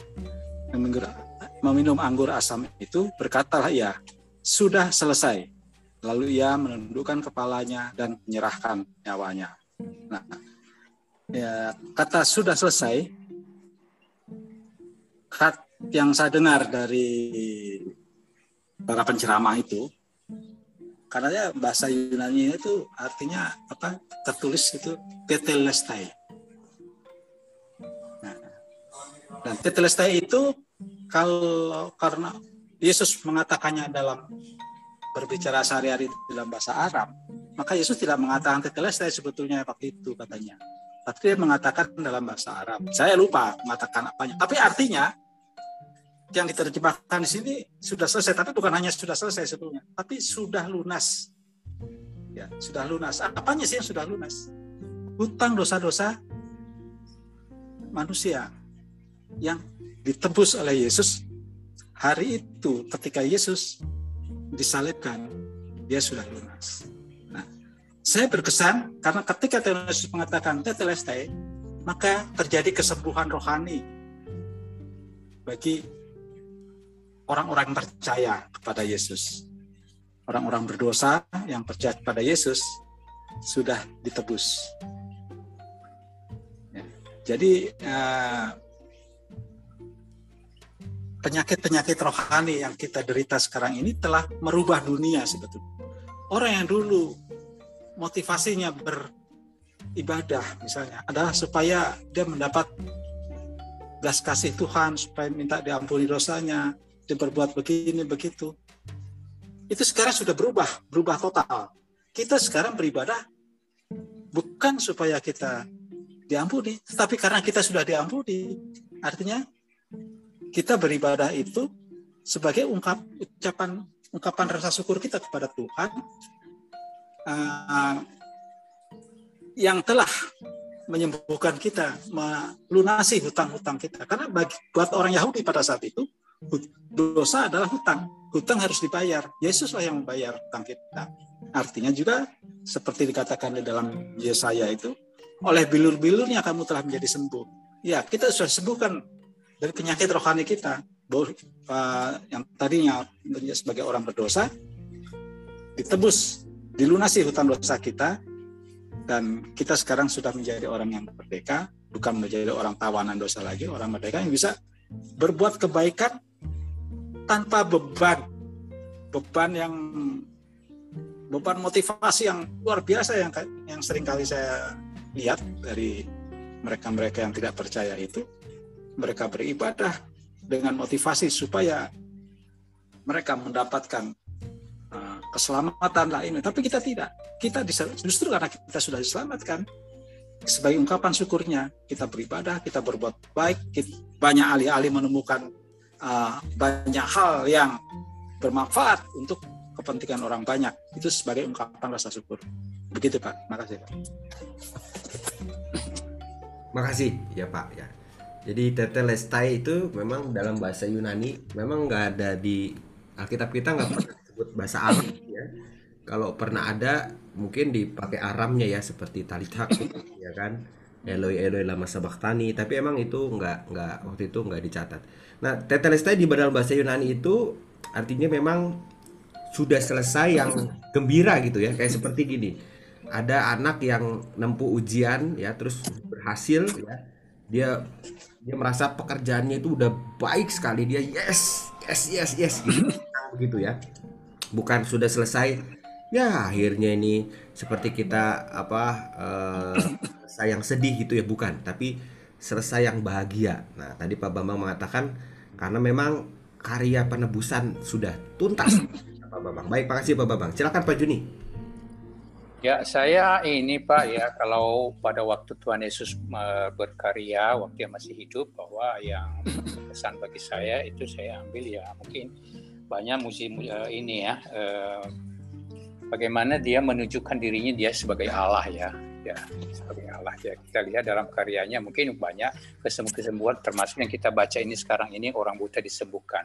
meminum anggur asam itu, berkatalah ia, sudah selesai. Lalu ia menundukkan kepalanya dan menyerahkan nyawanya. Nah, ya, kata sudah selesai, kata yang saya dengar dari para penceramah itu, karena ya bahasa Yunani itu artinya apa tertulis itu tetelestai. Nah, dan tetelestai itu kalau karena Yesus mengatakannya dalam berbicara sehari-hari dalam bahasa Arab, maka Yesus tidak mengatakan tetelestai sebetulnya waktu itu katanya. Tapi dia mengatakan dalam bahasa Arab. Saya lupa mengatakan apanya. Tapi artinya yang diterjemahkan di sini sudah selesai, tapi bukan hanya sudah selesai sebetulnya, tapi sudah lunas. Ya, sudah lunas. Apanya sih yang sudah lunas? Hutang dosa-dosa manusia yang ditebus oleh Yesus hari itu ketika Yesus disalibkan, dia sudah lunas. Nah, saya berkesan karena ketika Yesus mengatakan tetelestai, maka terjadi kesembuhan rohani bagi orang-orang percaya kepada Yesus. Orang-orang berdosa yang percaya kepada Yesus sudah ditebus. Ya. Jadi eh, penyakit-penyakit rohani yang kita derita sekarang ini telah merubah dunia sebetulnya. Orang yang dulu motivasinya beribadah misalnya adalah supaya dia mendapat belas kasih Tuhan, supaya minta diampuni dosanya, dia berbuat begini begitu. Itu sekarang sudah berubah, berubah total. Kita sekarang beribadah bukan supaya kita diampuni, tetapi karena kita sudah diampuni. Artinya kita beribadah itu sebagai ungkap ucapan ungkapan rasa syukur kita kepada Tuhan uh, yang telah menyembuhkan kita, melunasi hutang-hutang kita. Karena bagi buat orang Yahudi pada saat itu dosa adalah hutang. Hutang harus dibayar. Yesuslah yang membayar hutang kita. Artinya juga seperti dikatakan di dalam Yesaya itu, oleh bilur-bilurnya kamu telah menjadi sembuh. Ya, kita sudah sembuhkan dari penyakit rohani kita yang tadinya sebagai orang berdosa ditebus dilunasi hutang dosa kita dan kita sekarang sudah menjadi orang yang merdeka bukan menjadi orang tawanan dosa lagi orang merdeka yang bisa berbuat kebaikan tanpa beban. Beban yang beban motivasi yang luar biasa yang yang sering kali saya lihat dari mereka-mereka yang tidak percaya itu mereka beribadah dengan motivasi supaya mereka mendapatkan uh, keselamatan lah ini. Tapi kita tidak. Kita justru karena kita sudah diselamatkan sebagai ungkapan syukurnya kita beribadah, kita berbuat baik, kita, banyak ahli-ahli menemukan uh, banyak hal yang bermanfaat untuk kepentingan orang banyak. Itu sebagai ungkapan rasa syukur. Begitu Pak. Makasih Pak.
Makasih ya Pak ya. Jadi tetelestai itu memang dalam bahasa Yunani memang nggak ada di Alkitab kita nggak pernah disebut bahasa Arab ya. Kalau pernah ada mungkin dipakai Aramnya ya seperti talitha ya kan. Eloi Eloi lama sabachthani tapi emang itu nggak nggak waktu itu nggak dicatat. Nah tetelestai di dalam bahasa Yunani itu artinya memang sudah selesai yang gembira gitu ya kayak seperti gini. Ada anak yang nempuh ujian ya terus berhasil ya dia dia merasa pekerjaannya itu udah baik sekali. Dia yes yes yes yes. Gitu. Begitu ya. Bukan sudah selesai ya akhirnya ini seperti kita apa uh, sayang sedih gitu ya. Bukan tapi selesai yang bahagia. Nah tadi Pak Bambang mengatakan karena memang karya penebusan sudah tuntas. Pak Bambang. Baik makasih Pak Bambang. Silakan Pak Juni
Ya, saya ini Pak ya, kalau pada waktu Tuhan Yesus berkarya, waktu dia masih hidup, bahwa yang pesan bagi saya itu saya ambil ya mungkin banyak musim uh, ini ya, uh, bagaimana dia menunjukkan dirinya dia sebagai Allah ya, ya sebagai Allah ya. Kita lihat dalam karyanya mungkin banyak kesembuhan-kesembuhan termasuk yang kita baca ini sekarang ini orang buta disembuhkan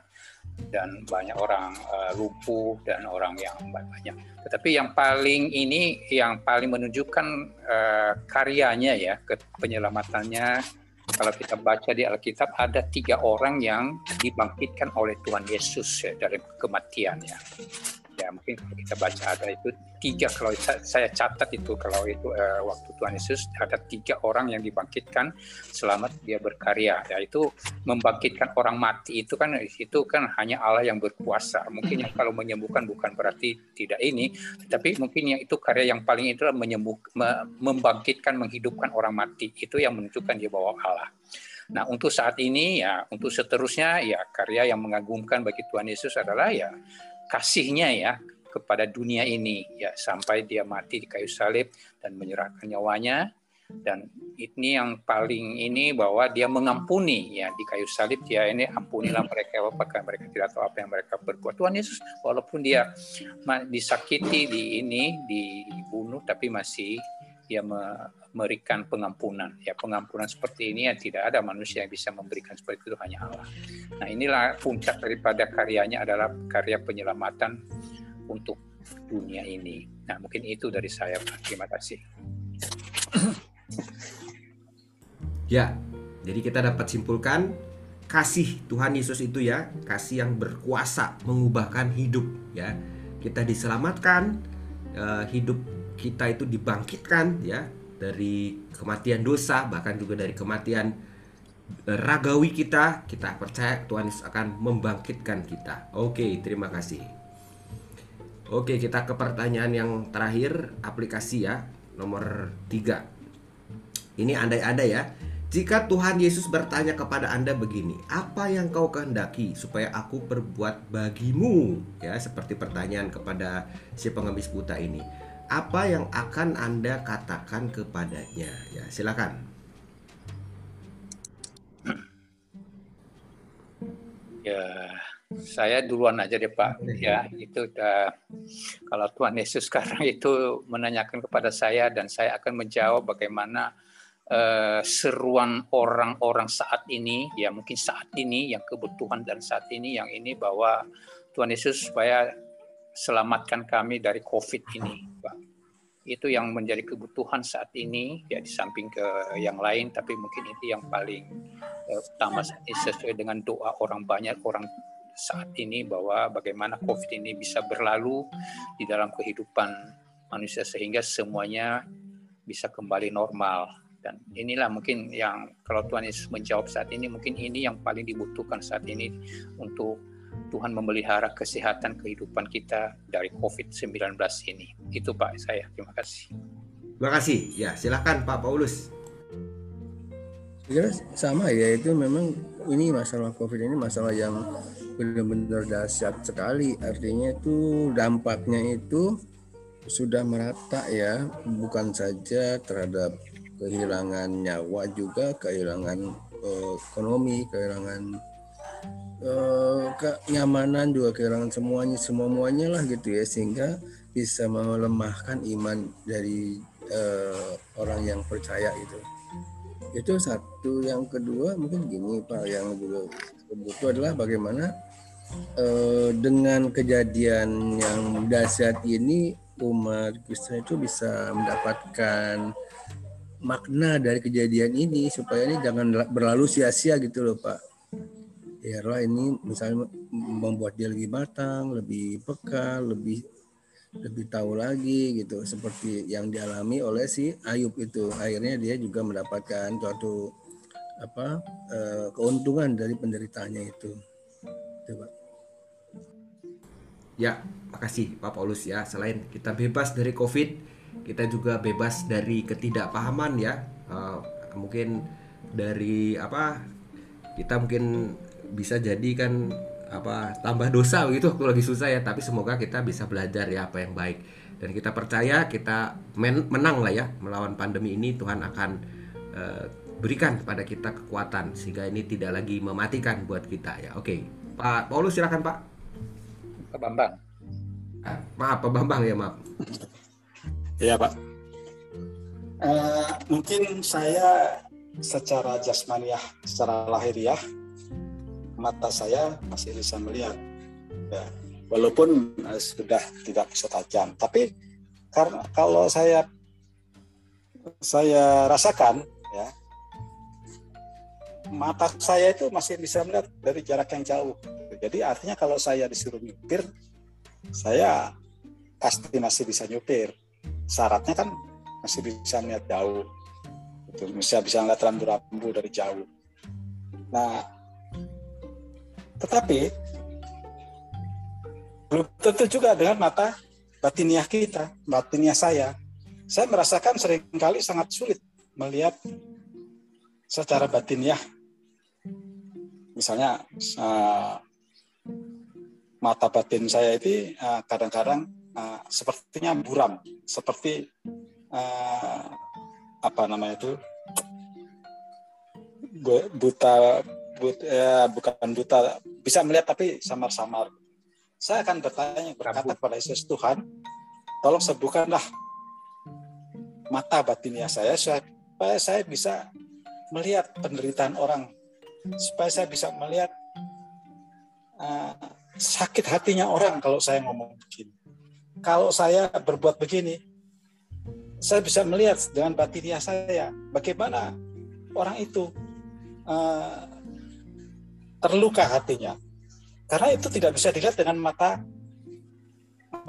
dan banyak orang uh, lumpuh dan orang yang banyak. Tetapi yang paling ini yang paling menunjukkan uh, karyanya ya ke penyelamatannya kalau kita baca di Alkitab ada tiga orang yang dibangkitkan oleh Tuhan Yesus ya, dari kematiannya. Ya mungkin kita baca ada itu tiga kalau saya catat itu kalau itu uh, waktu Tuhan Yesus ada tiga orang yang dibangkitkan selamat dia berkarya. Yaitu membangkitkan orang mati itu kan itu kan hanya Allah yang berkuasa. Mungkin yang kalau menyembuhkan bukan berarti tidak ini tapi mungkin yang itu karya yang paling itu menyembuh membangkitkan menghidupkan orang mati. Itu yang menunjukkan dia bawa Allah. Nah, untuk saat ini ya, untuk seterusnya ya karya yang mengagumkan bagi Tuhan Yesus adalah ya kasihnya ya kepada dunia ini. Ya sampai dia mati di kayu salib dan menyerahkan nyawanya. Dan ini yang paling ini bahwa dia mengampuni ya di kayu salib dia ini ampunilah mereka apakah mereka tidak tahu apa yang mereka berbuat. Tuhan Yesus walaupun dia disakiti di ini dibunuh tapi masih dia memberikan pengampunan. Ya pengampunan seperti ini ya tidak ada manusia yang bisa memberikan seperti itu hanya Allah. Nah inilah puncak daripada karyanya adalah karya penyelamatan untuk dunia ini. Nah mungkin itu dari saya. Terima kasih.
Ya, jadi kita dapat simpulkan kasih Tuhan Yesus itu ya, kasih yang berkuasa mengubahkan hidup ya. Kita diselamatkan, uh, hidup kita itu dibangkitkan ya dari kematian dosa bahkan juga dari kematian eh, ragawi kita kita percaya Tuhan Yesus akan membangkitkan kita. Oke terima kasih. Oke kita ke pertanyaan yang terakhir aplikasi ya nomor 3 ini andai-andai ya. Jika Tuhan Yesus bertanya kepada Anda begini, apa yang kau kehendaki supaya aku perbuat bagimu? Ya, seperti pertanyaan kepada si pengemis buta ini apa yang akan Anda katakan kepadanya? Ya, silakan.
Ya, saya duluan aja deh Pak. Ya, itu udah kalau Tuhan Yesus sekarang itu menanyakan kepada saya dan saya akan menjawab bagaimana uh, seruan orang-orang saat ini, ya mungkin saat ini yang kebutuhan dan saat ini yang ini bahwa Tuhan Yesus supaya selamatkan kami dari COVID ini, Pak. Itu yang menjadi kebutuhan saat ini, ya di samping ke yang lain, tapi mungkin itu yang paling uh, utama saat ini sesuai dengan doa orang banyak orang saat ini bahwa bagaimana COVID ini bisa berlalu di dalam kehidupan manusia sehingga semuanya bisa kembali normal dan inilah mungkin yang kalau Tuhan Yesus menjawab saat ini mungkin ini yang paling dibutuhkan saat ini untuk Tuhan memelihara kesehatan kehidupan kita dari COVID-19 ini. Itu Pak saya. Terima kasih.
Terima kasih. Ya, silakan Pak Paulus.
Ya sama ya itu memang ini masalah COVID ini masalah yang benar-benar dahsyat sekali. Artinya itu dampaknya itu sudah merata ya, bukan saja terhadap kehilangan nyawa juga, kehilangan uh, ekonomi, kehilangan uh, kenyamanan juga kehilangan semuanya semuanya lah gitu ya sehingga bisa melemahkan iman dari uh, orang yang percaya itu. Itu satu. Yang kedua mungkin gini pak yang juga itu adalah bagaimana uh, dengan kejadian yang dahsyat ini umat Kristen itu bisa mendapatkan makna dari kejadian ini supaya ini jangan berlalu sia-sia gitu loh pak ya roh ini misalnya membuat dia lebih matang, lebih peka, lebih lebih tahu lagi gitu seperti yang dialami oleh si Ayub itu. Akhirnya dia juga mendapatkan suatu apa eh, keuntungan dari penderitaannya itu. Coba
ya makasih Pak Paulus ya. Selain kita bebas dari COVID kita juga bebas dari ketidakpahaman ya. Uh, mungkin dari apa kita mungkin bisa jadi kan apa tambah dosa gitu waktu lagi susah ya. Tapi semoga kita bisa belajar ya apa yang baik. Dan kita percaya kita men menang lah ya. Melawan pandemi ini Tuhan akan uh, berikan kepada kita kekuatan. Sehingga ini tidak lagi mematikan buat kita ya. Oke. Pak Paulus silakan Pak.
Pak Bambang.
Ah, maaf Pak Bambang ya maaf.
Ya Pak. Uh, mungkin saya secara jasmaniah secara lahiriah mata saya masih bisa melihat ya walaupun uh, sudah tidak bisa tajam tapi karena kalau saya saya rasakan ya mata saya itu masih bisa melihat dari jarak yang jauh jadi artinya kalau saya disuruh mikir saya pasti masih bisa nyupir. Syaratnya kan masih bisa melihat jauh. Itu bisa bisa ngeliat rambu-rambu dari jauh. Nah, tetapi belum tentu juga dengan mata batiniah kita, batiniah saya. Saya merasakan sering kali sangat sulit melihat secara batiniah. Misalnya uh, mata batin saya itu uh, kadang-kadang uh, sepertinya buram, seperti apa namanya itu buta, buta ya, bukan buta bisa melihat tapi samar-samar saya akan bertanya berkata kepada Yesus Tuhan, tolong sembuhkanlah mata batinnya saya supaya saya bisa melihat penderitaan orang, supaya saya bisa melihat uh, sakit hatinya orang kalau saya ngomong begini. Kalau saya berbuat begini, saya bisa melihat dengan batinnya saya bagaimana orang itu uh, terluka hatinya karena itu tidak bisa dilihat dengan mata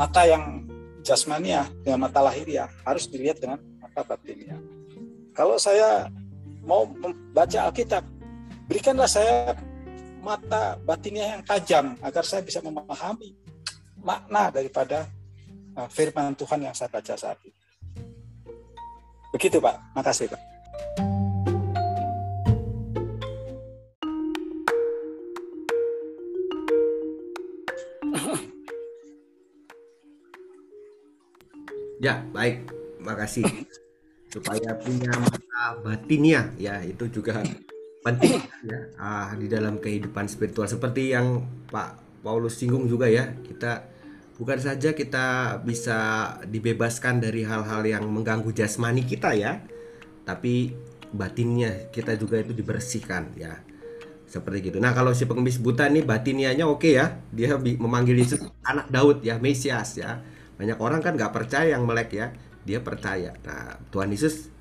mata yang jasmania, dengan mata lahiriah, harus dilihat dengan mata batinnya. Kalau saya mau membaca Alkitab, berikanlah saya mata batinnya yang tajam agar saya bisa memahami makna daripada uh, firman Tuhan yang saya baca saat ini. Begitu Pak, makasih Pak.
Ya, baik. Makasih. Supaya punya mata batinnya ya, itu juga penting ya ah, di dalam kehidupan spiritual seperti yang Pak Paulus singgung juga ya. Kita bukan saja kita bisa dibebaskan dari hal-hal yang mengganggu jasmani kita ya, tapi batinnya kita juga itu dibersihkan ya seperti gitu. Nah kalau si pengemis buta ini batinianya oke okay ya, dia memanggil Yesus anak Daud ya, Mesias ya banyak orang kan nggak percaya yang melek ya. Dia percaya. Nah Tuhan Yesus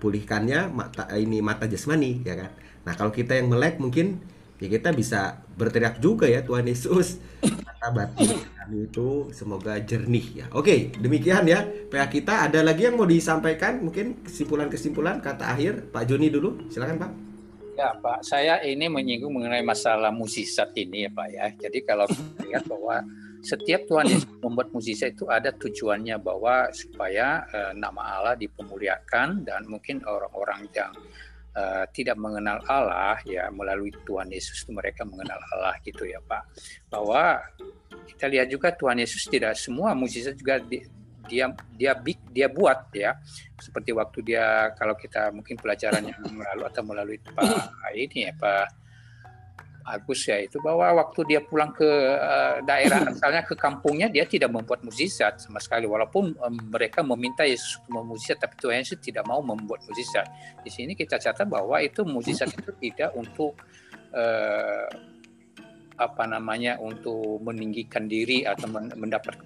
pulihkannya mata ini mata jasmani ya kan? Nah kalau kita yang melek mungkin ya kita bisa berteriak juga ya Tuhan Yesus. Mata batin kami itu semoga jernih ya. Oke demikian ya PA kita. Ada lagi yang mau disampaikan? Mungkin kesimpulan-kesimpulan kata akhir. Pak Joni dulu silakan Pak.
Ya Pak, saya ini menyinggung mengenai masalah musisat ini ya Pak ya. Jadi kalau lihat bahwa setiap Tuhan Yesus membuat mukjizat itu ada tujuannya bahwa supaya uh, nama Allah dipemuliakan dan mungkin orang-orang yang uh, tidak mengenal Allah ya melalui Tuhan Yesus itu mereka mengenal Allah gitu ya Pak. Bahwa kita lihat juga Tuhan Yesus tidak semua mukjizat juga di, dia dia big dia buat ya seperti waktu dia kalau kita mungkin pelajaran yang lalu atau melalui Pak ini ya Pak Agus ya itu bahwa waktu dia pulang ke uh, daerah asalnya ke kampungnya dia tidak membuat mukjizat sama sekali walaupun um, mereka meminta Yesus untuk memukjizat tapi Tuhan Yesus tidak mau membuat mukjizat. Di sini kita catat bahwa itu mukjizat itu tidak untuk uh, apa namanya untuk meninggikan diri atau mendapat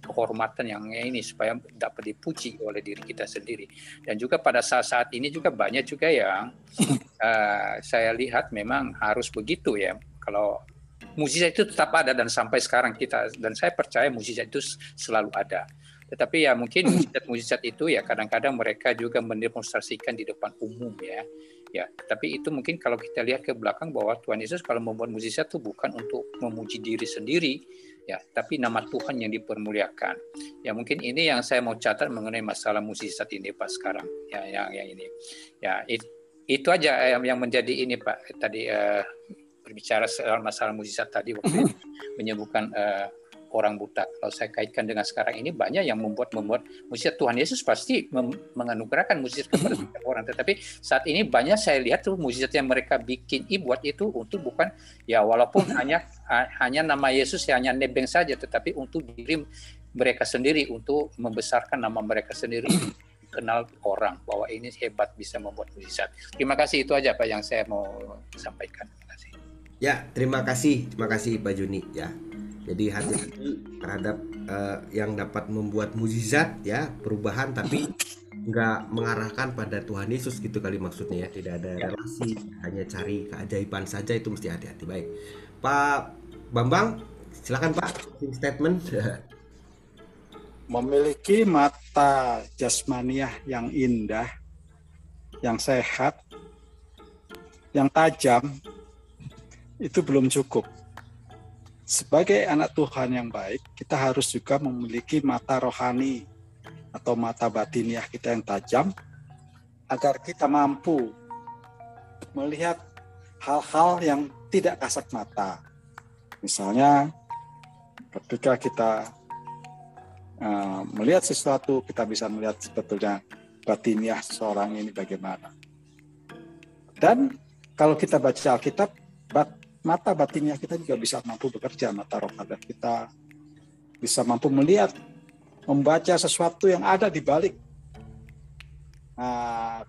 kehormatan yang ini supaya dapat dipuji oleh diri kita sendiri. Dan juga pada saat-saat ini juga banyak juga yang uh, saya lihat memang harus begitu ya. Kalau mukjizat itu tetap ada dan sampai sekarang kita dan saya percaya mukjizat itu selalu ada tetapi ya mungkin mukjizat-mukjizat itu ya kadang-kadang mereka juga mendemonstrasikan di depan umum ya. Ya tapi itu mungkin kalau kita lihat ke belakang bahwa Tuhan Yesus kalau membuat mukjizat itu bukan untuk memuji diri sendiri ya tapi nama Tuhan yang dipermuliakan. Ya mungkin ini yang saya mau catat mengenai masalah mukjizat ini Pak sekarang. Ya yang yang ini. Ya it, itu aja yang, yang menjadi ini Pak tadi uh, berbicara soal masalah mukjizat tadi waktu menyebutkan uh, orang buta. Kalau saya kaitkan dengan sekarang ini banyak yang membuat membuat mujizat Tuhan Yesus pasti menganugerahkan mujizat kepada setiap orang. Tetapi saat ini banyak saya lihat tuh mujizat yang mereka bikin buat itu untuk bukan ya walaupun hanya hanya nama Yesus ya hanya nebeng saja, tetapi untuk diri mereka sendiri untuk membesarkan nama mereka sendiri kenal orang bahwa ini hebat bisa membuat mujizat. Terima kasih itu aja Pak yang saya mau sampaikan. Terima kasih.
Ya, terima kasih. Terima kasih Pak Juni ya. Jadi hati-hati terhadap uh, yang dapat membuat mujizat ya perubahan tapi nggak mengarahkan pada Tuhan Yesus gitu kali maksudnya ya. Tidak ada relasi hanya cari keajaiban saja itu mesti hati-hati. Baik. Pak Bambang silakan Pak. Statement.
Memiliki mata jasmaniah yang indah, yang sehat, yang tajam, itu belum cukup. Sebagai anak Tuhan yang baik, kita harus juga memiliki mata rohani atau mata batiniah kita yang tajam, agar kita mampu melihat hal-hal yang tidak kasat mata. Misalnya, ketika kita uh, melihat sesuatu, kita bisa melihat sebetulnya batiniah seorang ini bagaimana. Dan kalau kita baca Alkitab, mata batinnya kita juga bisa mampu bekerja, mata roh kita bisa mampu melihat, membaca sesuatu yang ada di balik ah,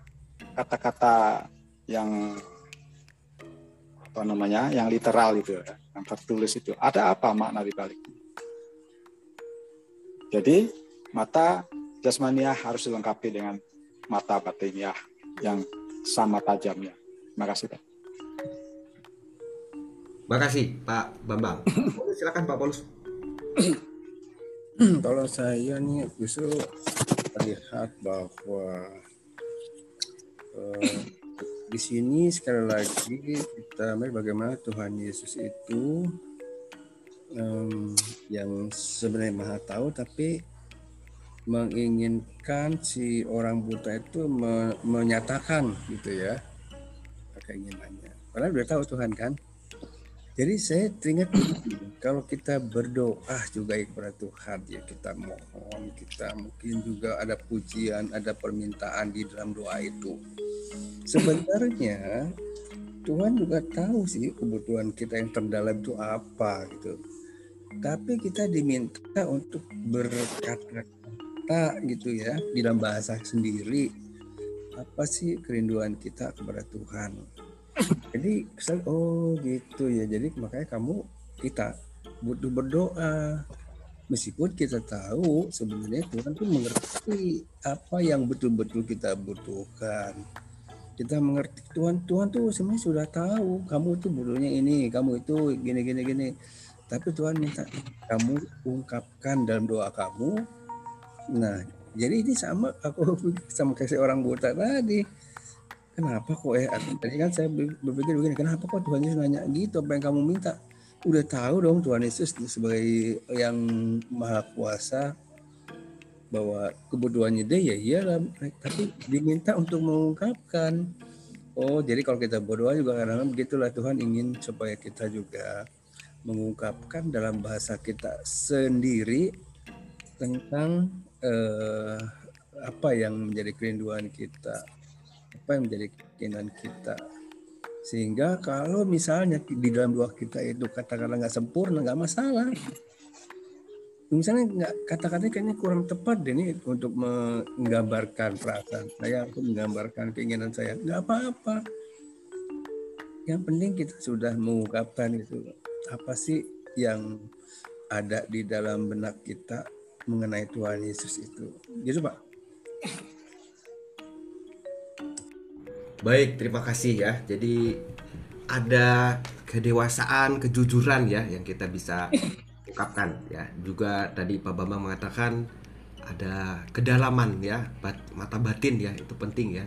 kata-kata yang apa namanya, yang literal itu, ya, yang tertulis itu. Ada apa makna di balik? Jadi mata jasmania harus dilengkapi dengan mata batiniah yang sama tajamnya. Terima kasih Pak.
Terima kasih Pak Bambang. Silakan Pak Paulus.
Kalau saya nih justru melihat bahwa uh, di sini sekali lagi kita melihat bagaimana Tuhan Yesus itu um, yang sebenarnya maha tahu tapi menginginkan si orang buta itu me menyatakan gitu ya keinginannya. Karena udah tahu Tuhan kan. Jadi saya teringat kalau kita berdoa juga kepada Tuhan ya kita mohon kita mungkin juga ada pujian ada permintaan di dalam doa itu. Sebenarnya Tuhan juga tahu sih kebutuhan kita yang terdalam itu apa gitu. Tapi kita diminta untuk berkata-kata gitu ya di dalam bahasa sendiri apa sih kerinduan kita kepada Tuhan jadi kesel oh gitu ya. Jadi makanya kamu kita butuh berdoa. Meskipun kita tahu sebenarnya Tuhan tuh mengerti apa yang betul-betul kita butuhkan. Kita mengerti Tuhan Tuhan tuh sebenarnya sudah tahu kamu tuh butuhnya ini kamu itu gini gini gini. Tapi Tuhan minta kamu ungkapkan dalam doa kamu. Nah jadi ini sama aku sama kayak orang buta tadi kenapa kok ya tadi kan saya berpikir begini kenapa kok Tuhan Yesus nanya gitu apa yang kamu minta? Udah tahu dong Tuhan Yesus sebagai yang maha kuasa bahwa kebutuhannya dia ya iyalah tapi diminta untuk mengungkapkan. Oh jadi kalau kita berdoa juga kadang-kadang begitulah Tuhan ingin supaya kita juga mengungkapkan dalam bahasa kita sendiri tentang eh, apa yang menjadi kerinduan kita, apa yang menjadi keinginan kita. Sehingga kalau misalnya di dalam doa kita itu kata-kata nggak sempurna, nggak masalah. Misalnya nggak kata-katanya kayaknya kurang tepat deh nih untuk menggambarkan perasaan saya, untuk menggambarkan keinginan saya, nggak apa-apa. Yang penting kita sudah mengungkapkan itu apa sih yang ada di dalam benak kita mengenai Tuhan Yesus itu. Gitu Pak.
Baik, terima kasih ya. Jadi ada kedewasaan, kejujuran ya yang kita bisa ungkapkan ya. Juga tadi Pak Bambang mengatakan ada kedalaman ya, mata batin ya, itu penting ya.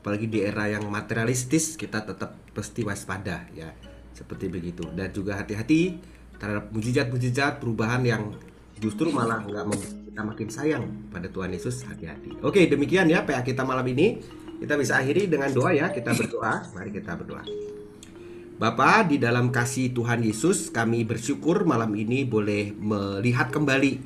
Apalagi di era yang materialistis kita tetap pasti waspada ya. Seperti begitu. Dan juga hati-hati terhadap mujizat-mujizat perubahan yang justru malah nggak membuat kita makin sayang pada Tuhan Yesus hati-hati. Oke demikian ya PA kita malam ini kita bisa akhiri dengan doa ya kita berdoa mari kita berdoa. Bapa di dalam kasih Tuhan Yesus kami bersyukur malam ini boleh melihat kembali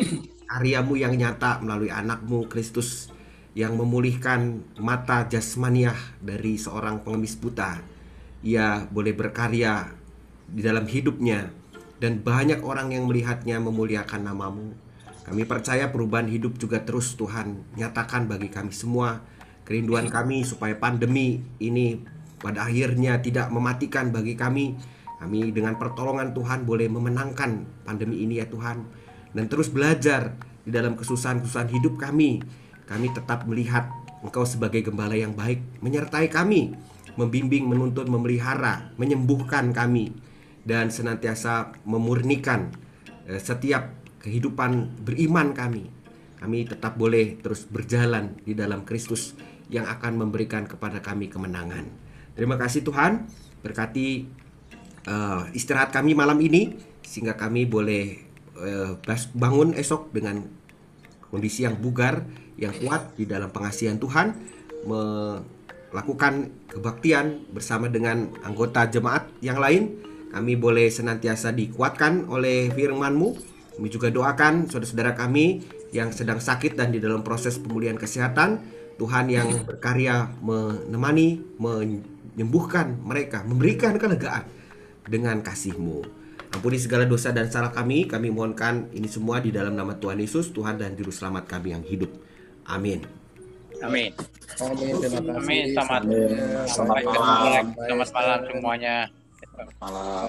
karyamu yang nyata melalui anakmu Kristus yang memulihkan mata jasmaniah dari seorang pengemis buta. Ia boleh berkarya di dalam hidupnya dan banyak orang yang melihatnya memuliakan namamu. Kami percaya perubahan hidup juga terus Tuhan nyatakan bagi kami semua kerinduan kami supaya pandemi ini pada akhirnya tidak mematikan bagi kami. Kami dengan pertolongan Tuhan boleh memenangkan pandemi ini ya Tuhan dan terus belajar di dalam kesusahan-kesusahan hidup kami. Kami tetap melihat Engkau sebagai gembala yang baik menyertai kami, membimbing, menuntun, memelihara, menyembuhkan kami dan senantiasa memurnikan eh, setiap kehidupan beriman kami. kami tetap boleh terus berjalan di dalam Kristus yang akan memberikan kepada kami kemenangan. Terima kasih Tuhan, berkati uh, istirahat kami malam ini sehingga kami boleh uh, bangun esok dengan kondisi yang bugar, yang kuat di dalam pengasihan Tuhan, melakukan kebaktian bersama dengan anggota jemaat yang lain. Kami boleh senantiasa dikuatkan oleh firman-Mu. Kami juga doakan saudara-saudara kami yang sedang sakit dan di dalam proses pemulihan kesehatan. Tuhan yang berkarya menemani, menyembuhkan mereka, memberikan kelegaan dengan kasih-Mu. Ampuni segala dosa dan salah kami, kami mohonkan ini semua di dalam nama Tuhan Yesus, Tuhan dan Juru Selamat kami yang hidup. Amin.
Amin.
Amin. Terima kasih.
Amin. Selamat,
Selamat
selamat,
malam.
selamat malam semuanya.
Malam.